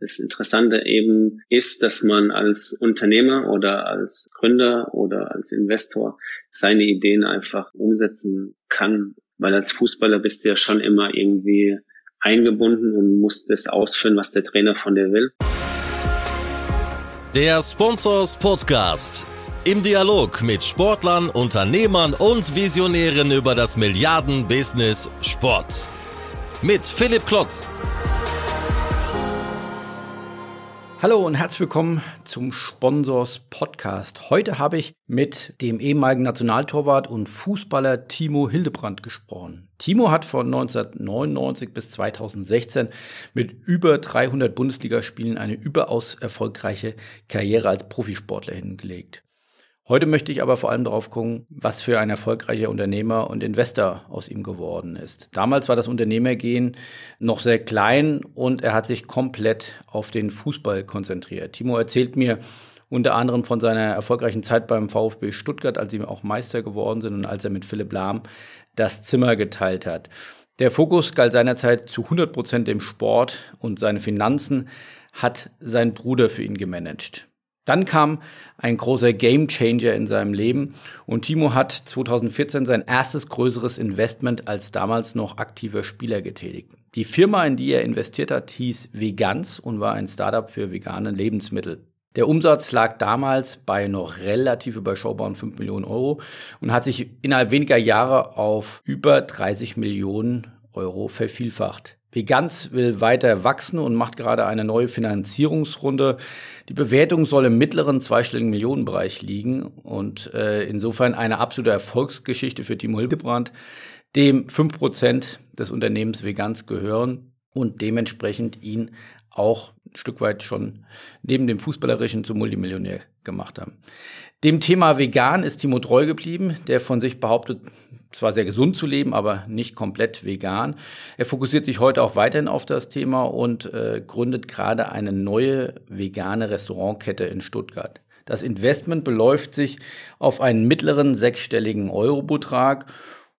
Das Interessante eben ist, dass man als Unternehmer oder als Gründer oder als Investor seine Ideen einfach umsetzen kann. Weil als Fußballer bist du ja schon immer irgendwie eingebunden und musst das ausführen, was der Trainer von dir will. Der Sponsors Podcast. Im Dialog mit Sportlern, Unternehmern und Visionären über das Milliarden-Business Sport. Mit Philipp Klotz. Hallo und herzlich willkommen zum Sponsors Podcast. Heute habe ich mit dem ehemaligen Nationaltorwart und Fußballer Timo Hildebrand gesprochen. Timo hat von 1999 bis 2016 mit über 300 Bundesligaspielen eine überaus erfolgreiche Karriere als Profisportler hingelegt. Heute möchte ich aber vor allem darauf gucken, was für ein erfolgreicher Unternehmer und Investor aus ihm geworden ist. Damals war das Unternehmergehen noch sehr klein und er hat sich komplett auf den Fußball konzentriert. Timo erzählt mir unter anderem von seiner erfolgreichen Zeit beim VfB Stuttgart, als sie auch Meister geworden sind und als er mit Philipp Lahm das Zimmer geteilt hat. Der Fokus galt seinerzeit zu 100 Prozent dem Sport und seine Finanzen hat sein Bruder für ihn gemanagt. Dann kam ein großer Gamechanger in seinem Leben und Timo hat 2014 sein erstes größeres Investment als damals noch aktiver Spieler getätigt. Die Firma, in die er investiert hat, hieß Vegans und war ein Startup für vegane Lebensmittel. Der Umsatz lag damals bei noch relativ überschaubaren 5 Millionen Euro und hat sich innerhalb weniger Jahre auf über 30 Millionen Euro vervielfacht. Veganz will weiter wachsen und macht gerade eine neue Finanzierungsrunde. Die Bewertung soll im mittleren zweistelligen Millionenbereich liegen und äh, insofern eine absolute Erfolgsgeschichte für Timo Hildebrand, dem fünf Prozent des Unternehmens Veganz gehören und dementsprechend ihn auch ein Stück weit schon neben dem Fußballerischen zum Multimillionär gemacht haben. Dem Thema vegan ist Timo treu geblieben, der von sich behauptet, zwar sehr gesund zu leben, aber nicht komplett vegan. Er fokussiert sich heute auch weiterhin auf das Thema und äh, gründet gerade eine neue vegane Restaurantkette in Stuttgart. Das Investment beläuft sich auf einen mittleren sechsstelligen Eurobetrag.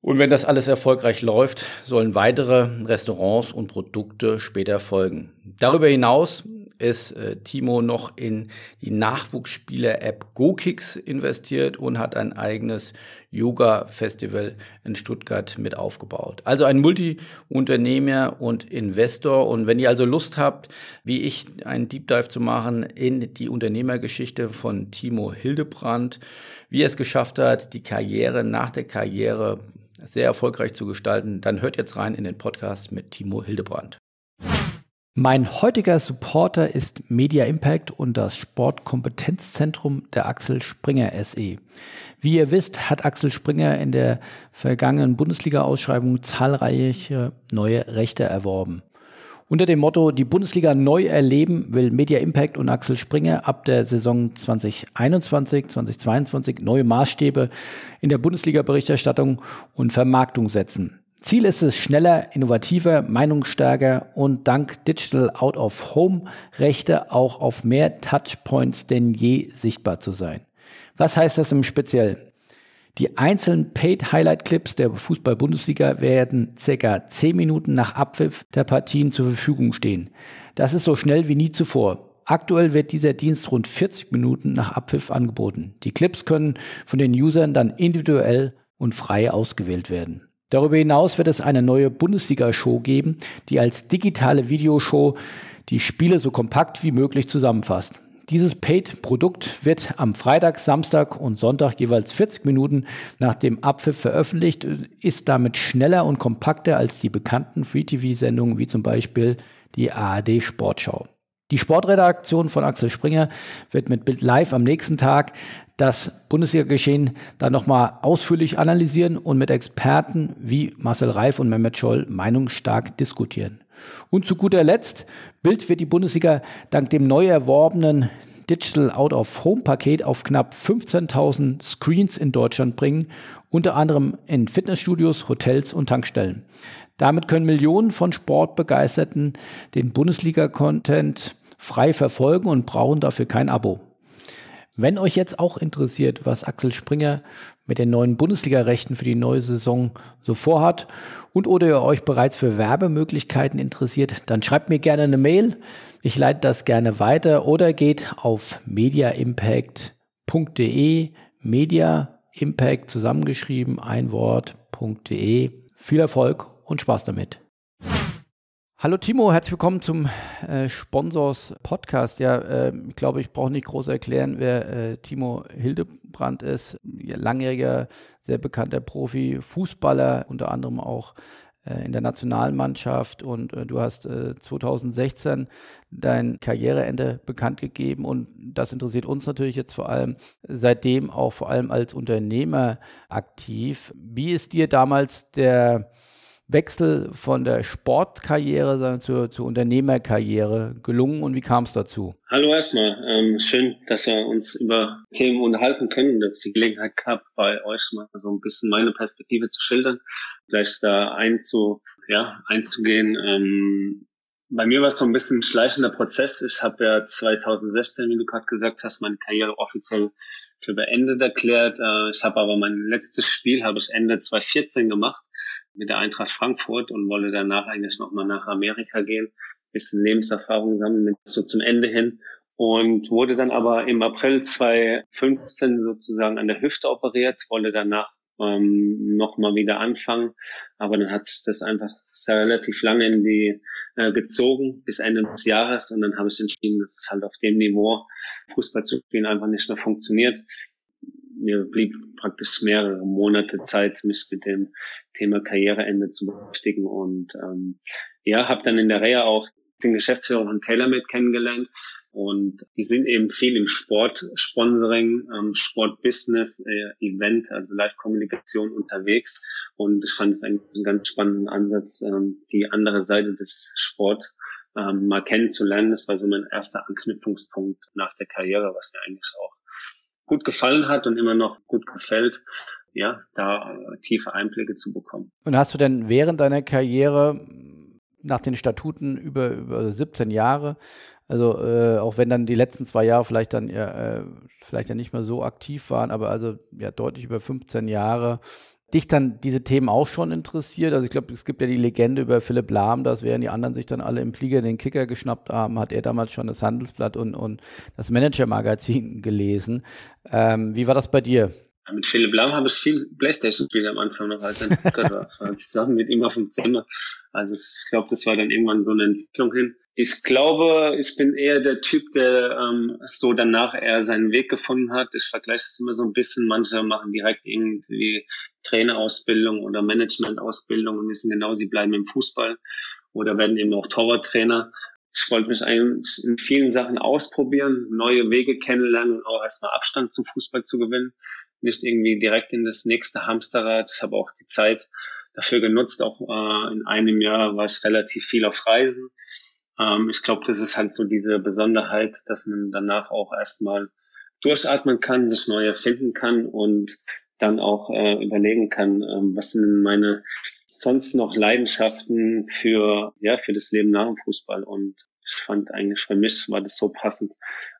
Und wenn das alles erfolgreich läuft, sollen weitere Restaurants und Produkte später folgen. Darüber hinaus ist äh, Timo noch in die Nachwuchsspieler-App GoKicks investiert und hat ein eigenes Yoga-Festival in Stuttgart mit aufgebaut. Also ein Multi-Unternehmer und Investor. Und wenn ihr also Lust habt, wie ich, einen Deep Dive zu machen in die Unternehmergeschichte von Timo Hildebrand, wie er es geschafft hat, die Karriere nach der Karriere sehr erfolgreich zu gestalten, dann hört jetzt rein in den Podcast mit Timo Hildebrand. Mein heutiger Supporter ist Media Impact und das Sportkompetenzzentrum der Axel Springer SE. Wie ihr wisst, hat Axel Springer in der vergangenen Bundesliga-Ausschreibung zahlreiche neue Rechte erworben. Unter dem Motto Die Bundesliga neu erleben will Media Impact und Axel Springer ab der Saison 2021, 2022 neue Maßstäbe in der Bundesliga-Berichterstattung und Vermarktung setzen. Ziel ist es, schneller, innovativer, meinungsstärker und dank Digital Out of Home Rechte auch auf mehr Touchpoints denn je sichtbar zu sein. Was heißt das im Speziellen? Die einzelnen Paid Highlight Clips der Fußball-Bundesliga werden circa 10 Minuten nach Abpfiff der Partien zur Verfügung stehen. Das ist so schnell wie nie zuvor. Aktuell wird dieser Dienst rund 40 Minuten nach Abpfiff angeboten. Die Clips können von den Usern dann individuell und frei ausgewählt werden. Darüber hinaus wird es eine neue Bundesliga-Show geben, die als digitale Videoshow die Spiele so kompakt wie möglich zusammenfasst. Dieses Paid-Produkt wird am Freitag, Samstag und Sonntag jeweils 40 Minuten nach dem Abpfiff veröffentlicht, ist damit schneller und kompakter als die bekannten Free-TV-Sendungen wie zum Beispiel die ARD Sportschau. Die Sportredaktion von Axel Springer wird mit Bild Live am nächsten Tag das Bundesliga-Geschehen dann nochmal ausführlich analysieren und mit Experten wie Marcel Reif und Mehmet Scholl meinungsstark diskutieren. Und zu guter Letzt, Bild wird die Bundesliga dank dem neu erworbenen Digital Out of Home Paket auf knapp 15.000 Screens in Deutschland bringen, unter anderem in Fitnessstudios, Hotels und Tankstellen. Damit können Millionen von Sportbegeisterten den Bundesliga-Content frei verfolgen und brauchen dafür kein Abo. Wenn euch jetzt auch interessiert, was Axel Springer mit den neuen Bundesliga-Rechten für die neue Saison so vorhat und oder ihr euch bereits für Werbemöglichkeiten interessiert, dann schreibt mir gerne eine Mail. Ich leite das gerne weiter oder geht auf mediaimpact.de, Media Impact zusammengeschrieben, ein Wort.de. Viel Erfolg und Spaß damit. Hallo Timo, herzlich willkommen zum äh, Sponsors Podcast. Ja, äh, ich glaube, ich brauche nicht groß erklären, wer äh, Timo Hildebrand ist. Langjähriger, sehr bekannter Profi, Fußballer, unter anderem auch äh, in der Nationalmannschaft und äh, du hast äh, 2016 dein Karriereende bekannt gegeben und das interessiert uns natürlich jetzt vor allem seitdem auch vor allem als Unternehmer aktiv. Wie ist dir damals der Wechsel von der Sportkarriere zur, zur Unternehmerkarriere gelungen und wie kam es dazu? Hallo erstmal, ähm, schön, dass wir uns über Themen unterhalten können, dass ich die Gelegenheit gehabt, bei euch mal so ein bisschen meine Perspektive zu schildern, vielleicht da einzu, ja, einzugehen. Ähm, bei mir war es so ein bisschen ein schleichender Prozess. Ich habe ja 2016, wie du gerade gesagt hast, meine Karriere offiziell für beendet erklärt. Äh, ich habe aber mein letztes Spiel habe ich Ende 2014 gemacht mit der Eintracht Frankfurt und wollte danach eigentlich nochmal nach Amerika gehen, bisschen Lebenserfahrung sammeln mit so zum Ende hin und wurde dann aber im April 2015 sozusagen an der Hüfte operiert, wollte danach ähm, nochmal wieder anfangen, aber dann hat sich das einfach relativ lange in die äh, gezogen bis Ende des Jahres und dann habe ich entschieden, dass es halt auf dem Niveau Fußball zu spielen einfach nicht mehr funktioniert mir blieb praktisch mehrere Monate Zeit, mich mit dem Thema Karriereende zu beschäftigen. Und ähm, ja, habe dann in der Reha auch den Geschäftsführer von TaylorMade kennengelernt. Und die sind eben viel im Sport, Sponsoring, ähm, Sportbusiness, äh, Event, also Live-Kommunikation unterwegs. Und ich fand es eigentlich einen ganz spannenden Ansatz, ähm, die andere Seite des Sport ähm, mal kennenzulernen. Das war so mein erster Anknüpfungspunkt nach der Karriere, was mir eigentlich auch gut gefallen hat und immer noch gut gefällt, ja, da äh, tiefe Einblicke zu bekommen. Und hast du denn während deiner Karriere nach den Statuten über, über 17 Jahre, also äh, auch wenn dann die letzten zwei Jahre vielleicht dann ja, äh, vielleicht ja nicht mehr so aktiv waren, aber also ja deutlich über 15 Jahre, dich dann diese Themen auch schon interessiert? Also ich glaube, es gibt ja die Legende über Philipp Lahm, dass während die anderen sich dann alle im Flieger den Kicker geschnappt haben, hat er damals schon das Handelsblatt und, und das Manager-Magazin gelesen. Ähm, wie war das bei dir? Mit Philipp Lahm habe ich viel Playstation-Spiele am Anfang noch als Entwickler war. Ich mit ihm auf dem Zimmer. Also ich glaube, das war dann irgendwann so eine Entwicklung hin. Ich glaube, ich bin eher der Typ, der ähm, so danach eher seinen Weg gefunden hat. Ich vergleiche das immer so ein bisschen. Manche machen direkt irgendwie Trainerausbildung oder Managementausbildung und wissen genau, sie bleiben im Fußball oder werden eben auch Torwarttrainer. Ich wollte mich eigentlich in vielen Sachen ausprobieren, neue Wege kennenlernen und auch erstmal Abstand zum Fußball zu gewinnen. Nicht irgendwie direkt in das nächste Hamsterrad. Ich habe auch die Zeit dafür genutzt. Auch äh, in einem Jahr war ich relativ viel auf Reisen. Ähm, ich glaube, das ist halt so diese Besonderheit, dass man danach auch erstmal durchatmen kann, sich neu erfinden kann und dann auch äh, überlegen kann, ähm, was sind meine sonst noch Leidenschaften für ja für das Leben nach dem Fußball und ich fand eigentlich für mich war das so passend.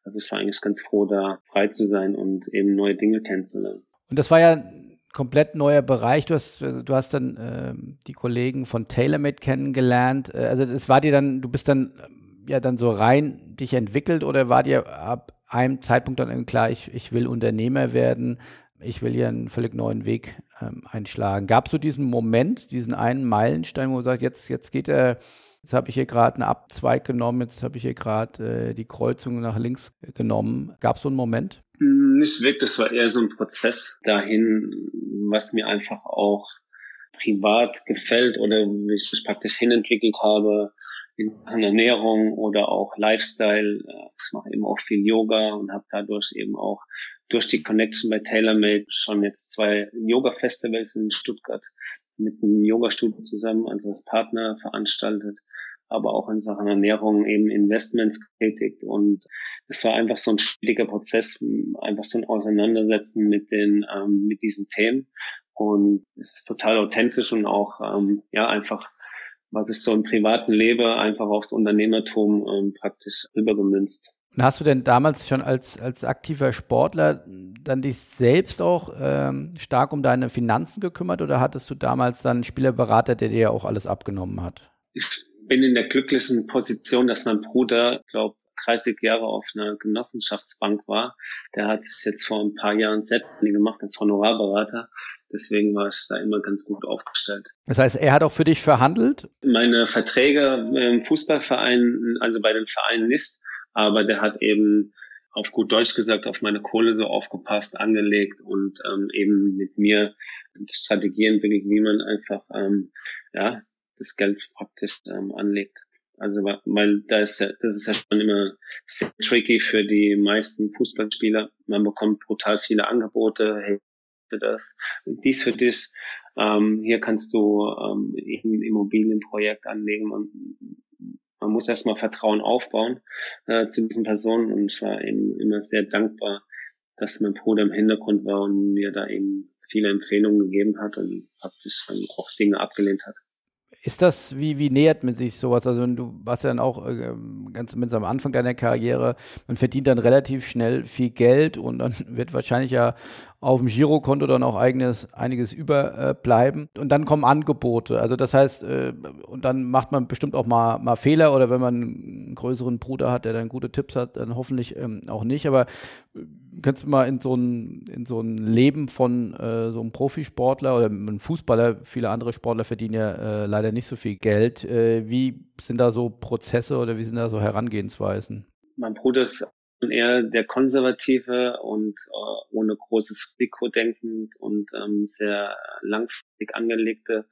Also ich war eigentlich ganz froh, da frei zu sein und eben neue Dinge kennenzulernen. Und das war ja komplett neuer Bereich. Du hast, du hast dann äh, die Kollegen von TaylorMade kennengelernt. Äh, also es war dir dann, du bist dann ja dann so rein dich entwickelt oder war dir ab einem Zeitpunkt dann klar, ich, ich will Unternehmer werden, ich will hier einen völlig neuen Weg ähm, einschlagen. Gab es so diesen Moment, diesen einen Meilenstein, wo du sagst, jetzt, jetzt geht er, jetzt habe ich hier gerade einen Abzweig genommen, jetzt habe ich hier gerade äh, die Kreuzung nach links genommen. Gab es so einen Moment? Nicht wirklich, das war eher so ein Prozess dahin, was mir einfach auch privat gefällt oder wie ich mich praktisch hinentwickelt habe in Ernährung oder auch Lifestyle. Ich mache eben auch viel Yoga und habe dadurch eben auch durch die Connection bei TaylorMade schon jetzt zwei Yoga-Festivals in Stuttgart mit einem Yoga-Studio zusammen, also als Partner veranstaltet, aber auch in Sachen Ernährung eben Investments getätigt. Und es war einfach so ein stetiger Prozess, einfach so ein Auseinandersetzen mit den, ähm, mit diesen Themen. Und es ist total authentisch und auch, ähm, ja, einfach, was ich so im privaten lebe, einfach aufs Unternehmertum ähm, praktisch rübergemünzt. Und hast du denn damals schon als, als aktiver Sportler dann dich selbst auch ähm, stark um deine Finanzen gekümmert oder hattest du damals dann einen Spielerberater, der dir ja auch alles abgenommen hat? Ich bin in der glücklichen Position, dass mein Bruder, glaube 30 Jahre auf einer Genossenschaftsbank war. Der hat sich jetzt vor ein paar Jahren selbstständig gemacht als Honorarberater. Deswegen war ich da immer ganz gut aufgestellt. Das heißt, er hat auch für dich verhandelt? Meine Verträge im Fußballverein, also bei den Vereinen nicht, aber der hat eben auf gut Deutsch gesagt auf meine Kohle so aufgepasst, angelegt und ähm, eben mit mir Strategien entwickelt, wie man einfach ähm, ja das Geld praktisch ähm, anlegt. Also weil da ist ja, das ist ja schon immer sehr tricky für die meisten Fußballspieler. Man bekommt brutal viele Angebote, hey, für das, dies für dich. Ähm, hier kannst du ähm, ein Immobilienprojekt anlegen. Man, man muss erstmal Vertrauen aufbauen äh, zu diesen Personen und ich war eben immer sehr dankbar, dass mein Bruder im Hintergrund war und mir da eben viele Empfehlungen gegeben hat und praktisch dann auch Dinge abgelehnt hat. Ist das, wie, wie nähert man sich sowas? Also du warst ja dann auch äh, ganz mit am Anfang deiner Karriere, man verdient dann relativ schnell viel Geld und dann wird wahrscheinlich ja auf dem Girokonto dann auch eigenes, einiges überbleiben. Äh, und dann kommen Angebote. Also das heißt, äh, und dann macht man bestimmt auch mal, mal Fehler oder wenn man einen größeren Bruder hat, der dann gute Tipps hat, dann hoffentlich ähm, auch nicht. Aber kannst du mal in so ein, in so ein Leben von äh, so einem Profisportler oder einem Fußballer, viele andere Sportler verdienen ja äh, leider nicht so viel Geld. Äh, wie sind da so Prozesse oder wie sind da so Herangehensweisen? Mein Bruder ist eher der konservative und äh, ohne großes Risiko denkend und ähm, sehr langfristig angelegte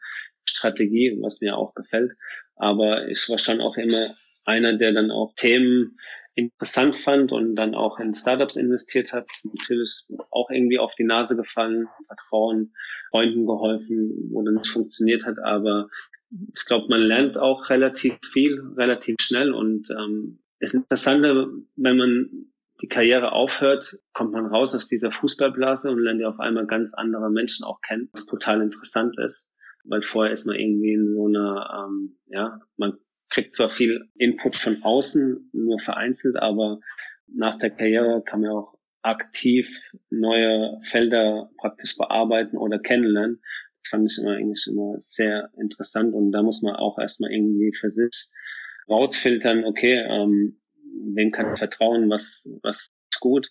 Strategie, was mir auch gefällt. Aber ich war schon auch immer einer, der dann auch Themen interessant fand und dann auch in Startups investiert hat. Natürlich auch irgendwie auf die Nase gefallen, Vertrauen, Freunden geholfen, wo dann nicht funktioniert hat. Aber ich glaube, man lernt auch relativ viel, relativ schnell und ähm, das Interessante, wenn man die Karriere aufhört, kommt man raus aus dieser Fußballblase und lernt ja auf einmal ganz andere Menschen auch kennen, was total interessant ist. Weil vorher ist man irgendwie in so einer, ähm, ja, man kriegt zwar viel Input von außen, nur vereinzelt, aber nach der Karriere kann man auch aktiv neue Felder praktisch bearbeiten oder kennenlernen. Das fand ich immer eigentlich immer sehr interessant und da muss man auch erstmal irgendwie für sich rausfiltern, okay, ähm, wem kann ich vertrauen, was, was ist gut.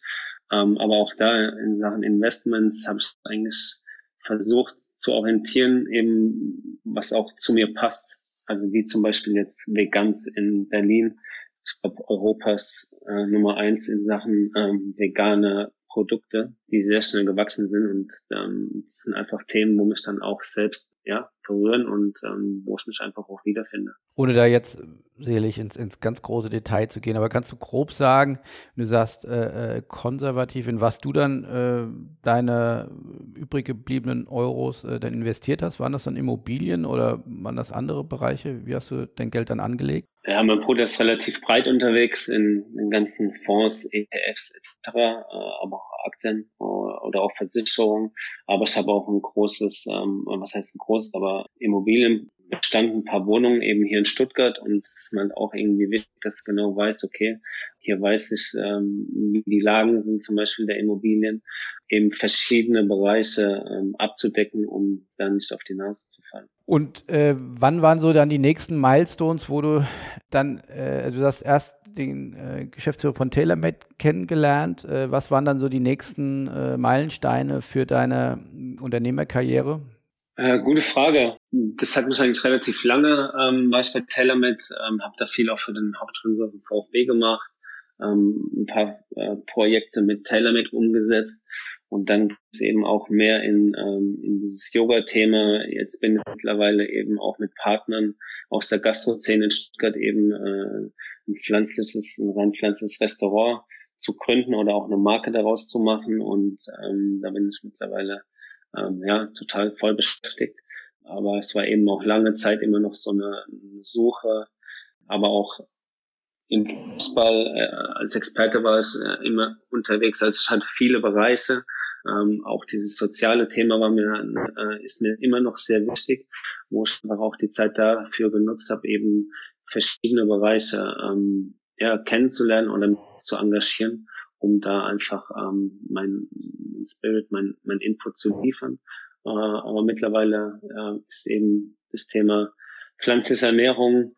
Ähm, aber auch da in Sachen Investments habe ich eigentlich versucht zu orientieren, eben was auch zu mir passt. Also wie zum Beispiel jetzt Vegans in Berlin. Ich glaube, Europas äh, Nummer eins in Sachen ähm, vegane Produkte, die sehr schnell gewachsen sind und ähm, das sind einfach Themen, wo mich dann auch selbst ja berühren und ähm, wo ich mich einfach auch wiederfinde. Ohne da jetzt sicherlich ins, ins ganz große Detail zu gehen, aber kannst du grob sagen, wenn du sagst äh, äh, konservativ, in was du dann äh, deine übrig gebliebenen Euros äh, dann investiert hast? Waren das dann Immobilien oder waren das andere Bereiche? Wie hast du dein Geld dann angelegt? Ja, mein Bruder ist relativ breit unterwegs in den ganzen Fonds, ETFs etc., äh, aber auch Aktien äh, oder auch Versicherungen. Aber ich habe auch ein großes, ähm, was heißt ein großes, aber Immobilien standen ein paar Wohnungen eben hier in Stuttgart und es ist halt auch irgendwie wichtig, dass du genau weißt, okay, hier weiß ich, ähm, wie die Lagen sind, zum Beispiel der Immobilien, eben verschiedene Bereiche ähm, abzudecken, um dann nicht auf die Nase zu fallen. Und äh, wann waren so dann die nächsten Milestones, wo du dann, äh, du hast erst den äh, Geschäftsführer von TaylorMade kennengelernt. Äh, was waren dann so die nächsten äh, Meilensteine für deine Unternehmerkarriere? Äh, gute Frage. Das hat mich eigentlich relativ lange, ähm, war ich bei TaylorMade, ähm, habe da viel auch für den Hauptsponsor von VfB gemacht, ähm, ein paar äh, Projekte mit TaylorMade umgesetzt und dann eben auch mehr in, ähm, in dieses Yoga-Thema. Jetzt bin ich mittlerweile eben auch mit Partnern aus der Gastrozene in Stuttgart eben äh, ein pflanzliches, ein rein pflanzliches Restaurant zu gründen oder auch eine Marke daraus zu machen und ähm, da bin ich mittlerweile ähm, ja, total voll beschäftigt. Aber es war eben auch lange Zeit immer noch so eine, Suche, aber auch im Fußball äh, als Experte war ich äh, immer unterwegs. Also ich hatte viele Bereiche. Ähm, auch dieses soziale Thema war mir äh, ist mir immer noch sehr wichtig, wo ich einfach auch die Zeit dafür genutzt habe, eben verschiedene Bereiche ähm, ja, kennenzulernen oder zu engagieren um da einfach ähm, mein Spirit, mein, mein Input zu liefern. Äh, aber mittlerweile äh, ist eben das Thema pflanzliche Ernährung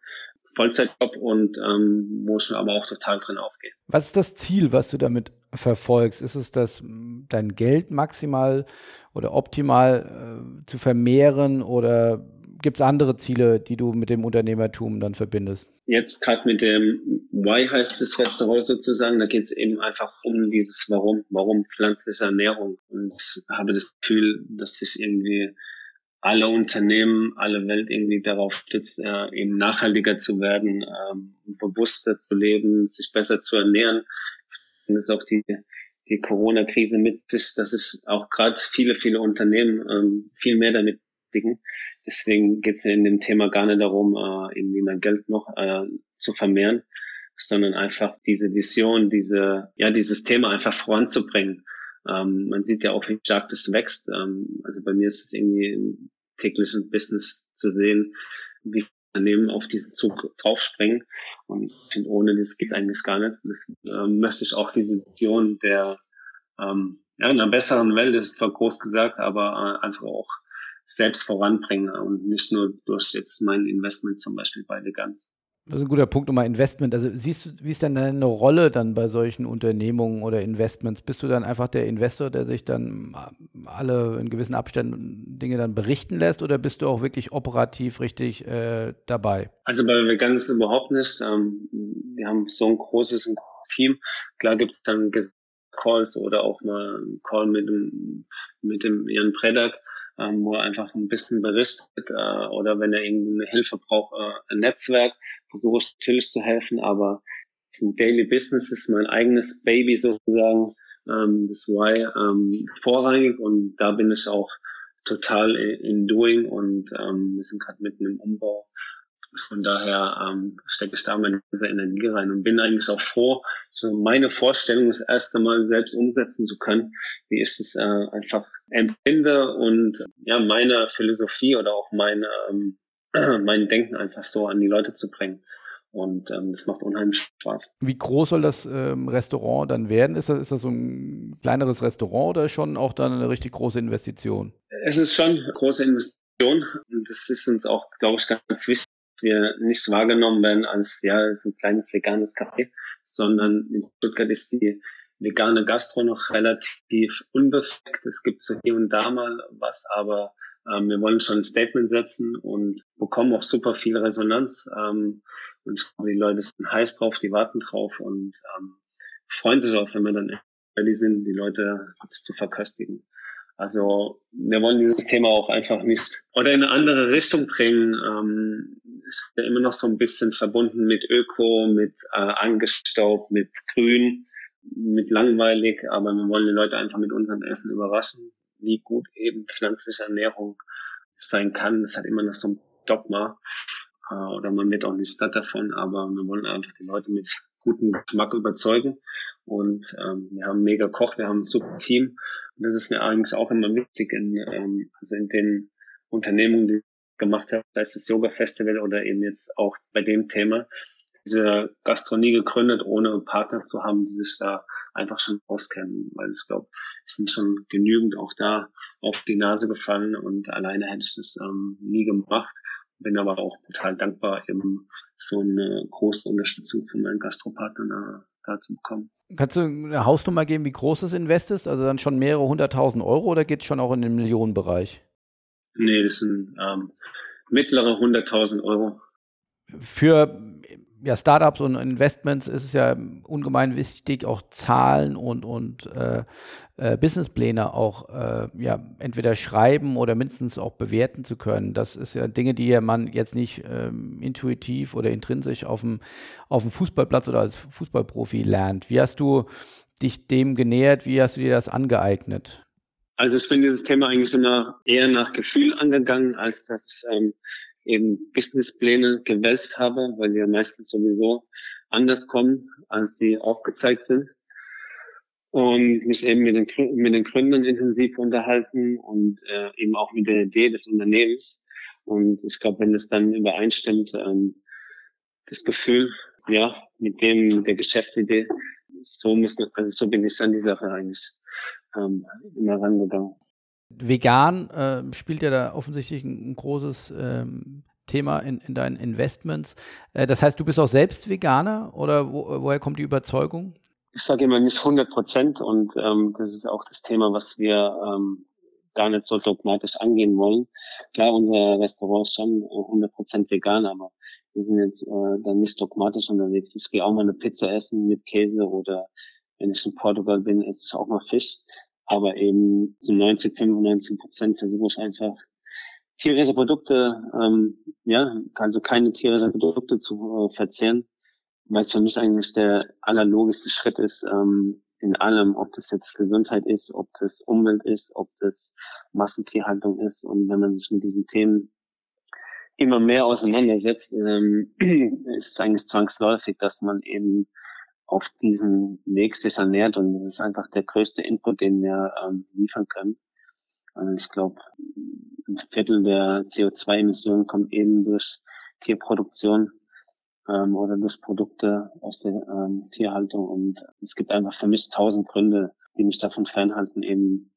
Vollzeitjob und ähm, wo aber auch total drin aufgehe. Was ist das Ziel, was du damit verfolgst? Ist es das, dein Geld maximal oder optimal äh, zu vermehren oder gibt es andere Ziele, die du mit dem Unternehmertum dann verbindest? Jetzt gerade mit dem Why heißt das Restaurant sozusagen, da geht es eben einfach um dieses Warum, warum pflanzliche Ernährung und habe das Gefühl, dass sich irgendwie alle Unternehmen, alle Welt irgendwie darauf stützt, äh, eben nachhaltiger zu werden, ähm, bewusster zu leben, sich besser zu ernähren. Und das ist auch die, die Corona-Krise mit sich, dass es auch gerade viele, viele Unternehmen ähm, viel mehr damit dicken. Deswegen geht es mir in dem Thema gar nicht darum, äh, irgendwie mein Geld noch äh, zu vermehren, sondern einfach diese Vision, diese, ja, dieses Thema einfach voranzubringen. Ähm, man sieht ja auch, wie stark das wächst. Ähm, also bei mir ist es irgendwie im täglichen Business zu sehen, wie Unternehmen auf diesen Zug draufspringen. Und ich finde, ohne das geht eigentlich gar nicht. Das ähm, möchte ich auch diese Vision der ähm, ja, in einer besseren Welt, das ist zwar groß gesagt, aber äh, einfach auch selbst voranbringen und nicht nur durch jetzt mein Investment zum Beispiel bei Veganz. Das ist ein guter Punkt nochmal Investment. Also siehst du, wie ist denn deine Rolle dann bei solchen Unternehmungen oder Investments? Bist du dann einfach der Investor, der sich dann alle in gewissen Abständen Dinge dann berichten lässt oder bist du auch wirklich operativ richtig äh, dabei? Also bei Veganz überhaupt nicht. Ähm, wir haben so ein großes, ein großes Team. Klar gibt es dann Calls oder auch mal einen Call mit dem, mit dem Jan Predak ähm, wo er einfach ein bisschen berichtet äh, oder wenn er irgendwie eine Hilfe braucht, äh, ein Netzwerk, versuche ich natürlich zu helfen, aber ist ein Daily Business, ist mein eigenes Baby sozusagen, ähm, das Why ähm, vorrangig und da bin ich auch total in, in Doing und ähm, wir sind gerade mitten im Umbau von daher ähm, stecke ich da meine ganze Energie rein und bin eigentlich auch froh, so meine Vorstellung das erste Mal selbst umsetzen zu können, wie ich es äh, einfach empfinde und ja meine Philosophie oder auch meine ähm, mein Denken einfach so an die Leute zu bringen. Und ähm, das macht unheimlich Spaß. Wie groß soll das ähm, Restaurant dann werden? Ist das, ist das so ein kleineres Restaurant oder schon auch dann eine richtig große Investition? Es ist schon eine große Investition. Und das ist uns auch, glaube ich, ganz wichtig, wir nicht wahrgenommen werden als, ja, es ist ein kleines veganes Café, sondern in Stuttgart ist die vegane Gastro noch relativ unbefleckt. Es gibt so hier und da mal was, aber ähm, wir wollen schon ein Statement setzen und bekommen auch super viel Resonanz. Ähm, und die Leute sind heiß drauf, die warten drauf und ähm, freuen sich auch, wenn wir dann ehrlich sind, die Leute zu verköstigen. Also wir wollen dieses Thema auch einfach nicht oder in eine andere Richtung bringen. Ähm, ist ja immer noch so ein bisschen verbunden mit Öko, mit äh, angestaubt, mit Grün, mit langweilig, aber wir wollen die Leute einfach mit unserem Essen überraschen, wie gut eben pflanzliche Ernährung sein kann. Das hat immer noch so ein Dogma äh, oder man wird auch nicht satt davon, aber wir wollen einfach die Leute mit gutem Geschmack überzeugen und ähm, wir haben mega Koch, wir haben ein super Team und das ist mir eigentlich auch immer wichtig in, ähm, also in den Unternehmungen, die ich gemacht habe, sei es das Yoga Festival oder eben jetzt auch bei dem Thema, diese Gastronomie gegründet, ohne Partner zu haben, die sich da einfach schon auskennen, weil ich glaube, es sind schon genügend auch da auf die Nase gefallen und alleine hätte ich das ähm, nie gemacht. Bin aber auch total dankbar, eben so eine große Unterstützung von meinen Gastropartnern da, da zu bekommen. Kannst du eine Hausnummer geben, wie groß das Invest ist? Also dann schon mehrere hunderttausend Euro oder geht es schon auch in den Millionenbereich? Nee, das sind ähm, mittlere hunderttausend Euro. Für ja, Startups und Investments ist es ja ungemein wichtig, auch Zahlen und, und äh, äh, Businesspläne auch äh, ja, entweder schreiben oder mindestens auch bewerten zu können. Das ist ja Dinge, die man jetzt nicht ähm, intuitiv oder intrinsisch auf dem, auf dem Fußballplatz oder als Fußballprofi lernt. Wie hast du dich dem genähert? Wie hast du dir das angeeignet? Also ich bin dieses Thema eigentlich immer eher nach Gefühl angegangen, als dass ähm, eben Businesspläne gewälzt habe, weil die ja meistens sowieso anders kommen, als sie aufgezeigt sind. Und mich eben mit den, mit den Gründern intensiv unterhalten und äh, eben auch mit der Idee des Unternehmens. Und ich glaube, wenn das dann übereinstimmt, ähm, das Gefühl, ja, mit dem, der Geschäftsidee, so muss also so bin ich an die Sache eigentlich ähm, immer rangegangen. Vegan äh, spielt ja da offensichtlich ein, ein großes ähm, Thema in, in deinen Investments. Äh, das heißt, du bist auch selbst Veganer oder wo, woher kommt die Überzeugung? Ich sage immer nicht 100 Prozent und ähm, das ist auch das Thema, was wir ähm, gar nicht so dogmatisch angehen wollen. Klar, unser Restaurant ist schon 100 Prozent vegan, aber wir sind jetzt äh, dann nicht dogmatisch unterwegs. Ich gehe auch mal eine Pizza essen mit Käse oder wenn ich in Portugal bin, esse ich auch mal Fisch. Aber eben zu 90, 95 Prozent versuche ich einfach tierische Produkte, ähm, ja, also keine tierischen Produkte zu äh, verzehren, weil es für mich eigentlich der allerlogischste Schritt ist, ähm, in allem, ob das jetzt Gesundheit ist, ob das Umwelt ist, ob das Massentierhaltung ist. Und wenn man sich mit diesen Themen immer mehr auseinandersetzt, ähm, ist es eigentlich zwangsläufig, dass man eben auf diesen Weg sich ernährt und das ist einfach der größte Input, den wir ähm, liefern können. Also ich glaube, ein Viertel der CO2-Emissionen kommt eben durch Tierproduktion ähm, oder durch Produkte aus der ähm, Tierhaltung und es gibt einfach für mich tausend Gründe, die mich davon fernhalten, eben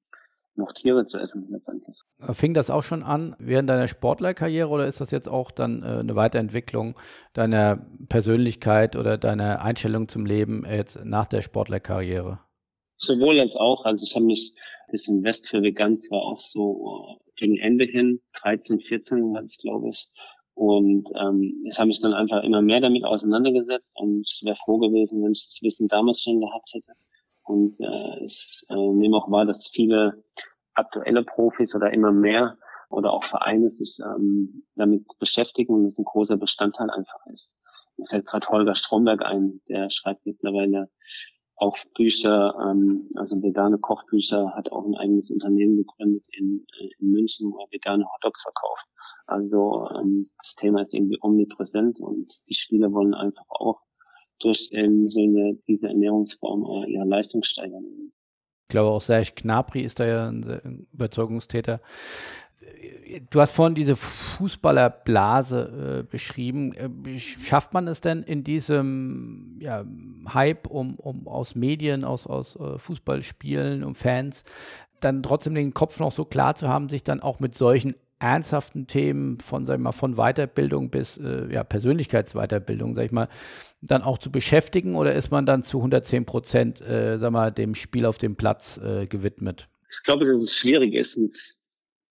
noch Tiere zu essen letztendlich. Fing das auch schon an während deiner Sportlerkarriere oder ist das jetzt auch dann äh, eine Weiterentwicklung deiner Persönlichkeit oder deiner Einstellung zum Leben jetzt nach der Sportlerkarriere? Sowohl als auch. Also ich habe mich, das Invest für Veganz war auch so äh, gegen Ende hin, 13, 14 war das, glaube ich. Und ähm, ich habe mich dann einfach immer mehr damit auseinandergesetzt und ich wäre froh gewesen, wenn ich das Wissen damals schon gehabt hätte. Und äh, ich äh, nehme auch wahr, dass viele aktuelle Profis oder immer mehr oder auch Vereine sich ähm, damit beschäftigen und es ein großer Bestandteil einfach ist. Mir fällt gerade Holger Stromberg ein, der schreibt mittlerweile auch Bücher, ähm, also vegane Kochbücher, hat auch ein eigenes Unternehmen gegründet in, äh, in München, wo er vegane Hotdogs verkauft. Also ähm, das Thema ist irgendwie omnipräsent und die Spieler wollen einfach auch durch ähm, so eine, diese Ernährungsform äh, ihre Leistung steigern. Ich glaube auch Serge Knapri ist da ja ein Überzeugungstäter. Du hast vorhin diese Fußballerblase äh, beschrieben. Äh, schafft man es denn in diesem ja, Hype um, um aus Medien, aus, aus äh, Fußballspielen, um Fans, dann trotzdem den Kopf noch so klar zu haben, sich dann auch mit solchen ernsthaften Themen von, sag ich mal, von Weiterbildung bis äh, ja, Persönlichkeitsweiterbildung, sag ich mal, dann auch zu beschäftigen oder ist man dann zu 110 Prozent, äh, sag mal, dem Spiel auf dem Platz äh, gewidmet? Ich glaube, dass es schwierig ist, mit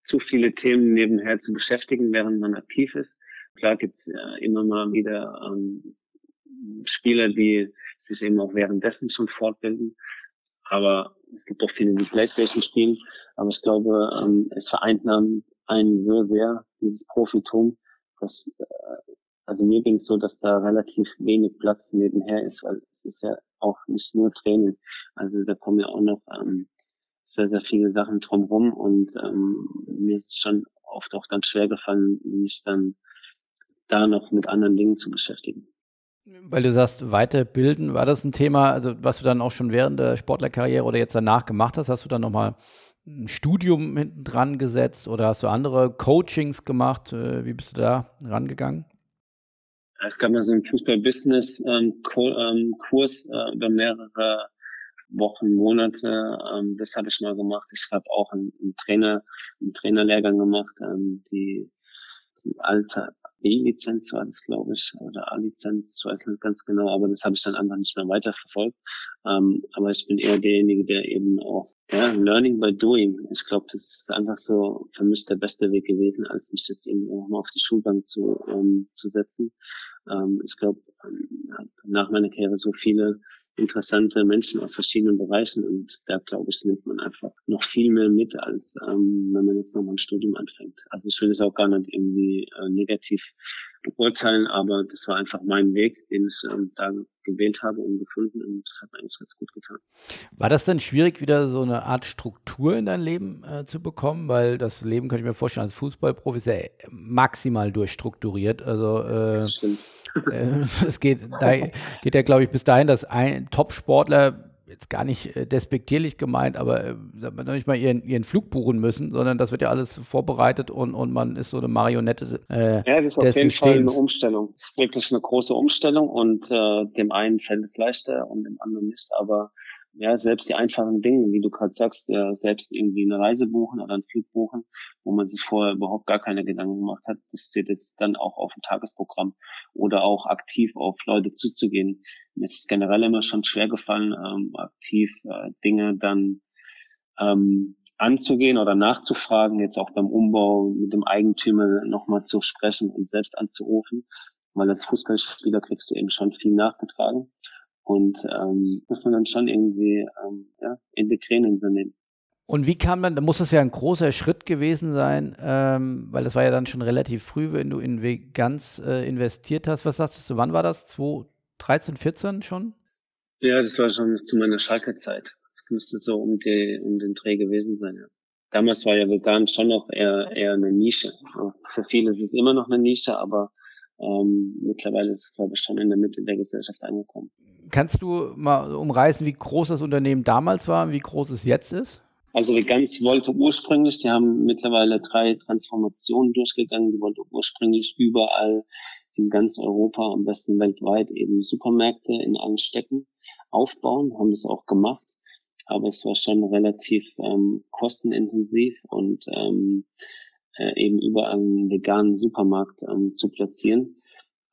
zu viele Themen nebenher zu beschäftigen, während man aktiv ist. Klar gibt's äh, immer mal wieder ähm, Spieler, die sich eben auch währenddessen schon fortbilden. Aber es gibt auch viele, die Playstation spielen. Aber ich glaube, ähm, es vereint dann einen so sehr, dieses Profitum, dass, äh, also mir ging es so, dass da relativ wenig Platz nebenher ist, weil es ist ja auch nicht nur Training. Also da kommen ja auch noch ähm, sehr, sehr viele Sachen drumherum und ähm, mir ist schon oft auch dann schwer gefallen, mich dann da noch mit anderen Dingen zu beschäftigen. Weil du sagst, weiterbilden, war das ein Thema, also was du dann auch schon während der Sportlerkarriere oder jetzt danach gemacht hast, hast du dann nochmal ein Studium hinten dran gesetzt oder hast du andere Coachings gemacht? Äh, wie bist du da rangegangen? Es gab mal so einen Fußball-Business-Kurs ähm, äh, über mehrere Wochen, Monate. Ähm, das habe ich mal gemacht. Ich habe auch einen, Trainer, einen Trainerlehrgang gemacht. Ähm, die, die alte B-Lizenz war das, glaube ich, oder A-Lizenz, ich weiß nicht ganz genau, aber das habe ich dann einfach nicht mehr weiterverfolgt. Ähm, aber ich bin eher derjenige, der eben auch ja, Learning by Doing. Ich glaube, das ist einfach so für mich der beste Weg gewesen, als mich jetzt eben auch mal auf die Schulbank zu, ähm, zu setzen. Ähm, ich glaube, ähm, nach meiner Karriere so viele interessante Menschen aus verschiedenen Bereichen und da glaube ich nimmt man einfach noch viel mehr mit als ähm, wenn man jetzt nochmal ein Studium anfängt. Also ich will es auch gar nicht irgendwie äh, negativ beurteilen, aber das war einfach mein Weg, den ich ähm, da gewählt habe und gefunden und hat mir eigentlich ganz gut getan. War das denn schwierig, wieder so eine Art Struktur in dein Leben äh, zu bekommen? Weil das Leben, könnte ich mir vorstellen, als Fußballprofi ist ja maximal durchstrukturiert. Also äh, äh, es geht, da geht ja, glaube ich, bis dahin, dass ein Top-Sportler jetzt gar nicht äh, despektierlich gemeint, aber äh, noch nicht mal ihren, ihren Flug buchen müssen, sondern das wird ja alles vorbereitet und, und man ist so eine Marionette. Äh, ja, das ist auf jeden Systems. Fall eine Umstellung. Das ist wirklich eine große Umstellung und äh, dem einen fällt es leichter und dem anderen nicht, aber ja, selbst die einfachen Dinge, wie du gerade sagst, äh, selbst irgendwie eine Reise buchen oder einen Flug buchen, wo man sich vorher überhaupt gar keine Gedanken gemacht hat, das steht jetzt dann auch auf dem Tagesprogramm oder auch aktiv auf Leute zuzugehen. Mir ist es generell immer schon schwer gefallen, ähm, aktiv äh, Dinge dann ähm, anzugehen oder nachzufragen, jetzt auch beim Umbau mit dem Eigentümer nochmal zu sprechen und selbst anzurufen, weil als Fußballspieler kriegst du eben schon viel nachgetragen. Und ähm, muss man dann schon irgendwie ähm, ja, in sein Leben. Und wie kam man, da muss das ja ein großer Schritt gewesen sein, ähm, weil das war ja dann schon relativ früh, wenn du in Veganz äh, investiert hast. Was sagst du, wann war das? 2013, 14 schon? Ja, das war schon zu meiner Schalke-Zeit. Das müsste so um, die, um den Dreh gewesen sein, ja. Damals war ja vegan schon noch eher, eher eine Nische. Für viele ist es immer noch eine Nische, aber ähm, mittlerweile ist es, glaube ich, schon in der Mitte der Gesellschaft angekommen. Kannst du mal umreißen, wie groß das Unternehmen damals war und wie groß es jetzt ist? Also Veganz wollte ursprünglich, die haben mittlerweile drei Transformationen durchgegangen, die wollte ursprünglich überall in ganz Europa, am besten weltweit eben Supermärkte in allen Städten aufbauen, haben das auch gemacht, aber es war schon relativ ähm, kostenintensiv und ähm, äh, eben überall einen veganen Supermarkt ähm, zu platzieren.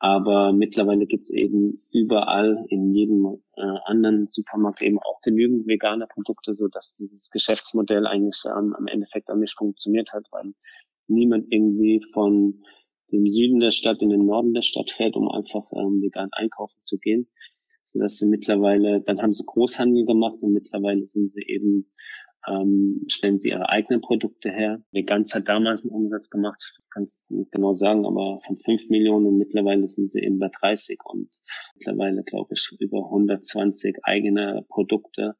Aber mittlerweile gibt's eben überall in jedem äh, anderen Supermarkt eben auch genügend vegane Produkte, so dass dieses Geschäftsmodell eigentlich ähm, am Endeffekt auch nicht funktioniert hat, weil niemand irgendwie von dem Süden der Stadt in den Norden der Stadt fährt, um einfach ähm, vegan einkaufen zu gehen. So dass sie mittlerweile, dann haben sie Großhandel gemacht und mittlerweile sind sie eben ähm, stellen sie ihre eigenen Produkte her. Veganz hat damals einen Umsatz gemacht, kann es nicht genau sagen, aber von 5 Millionen und mittlerweile sind sie eben bei 30 und mittlerweile, glaube ich, über 120 eigene Produkte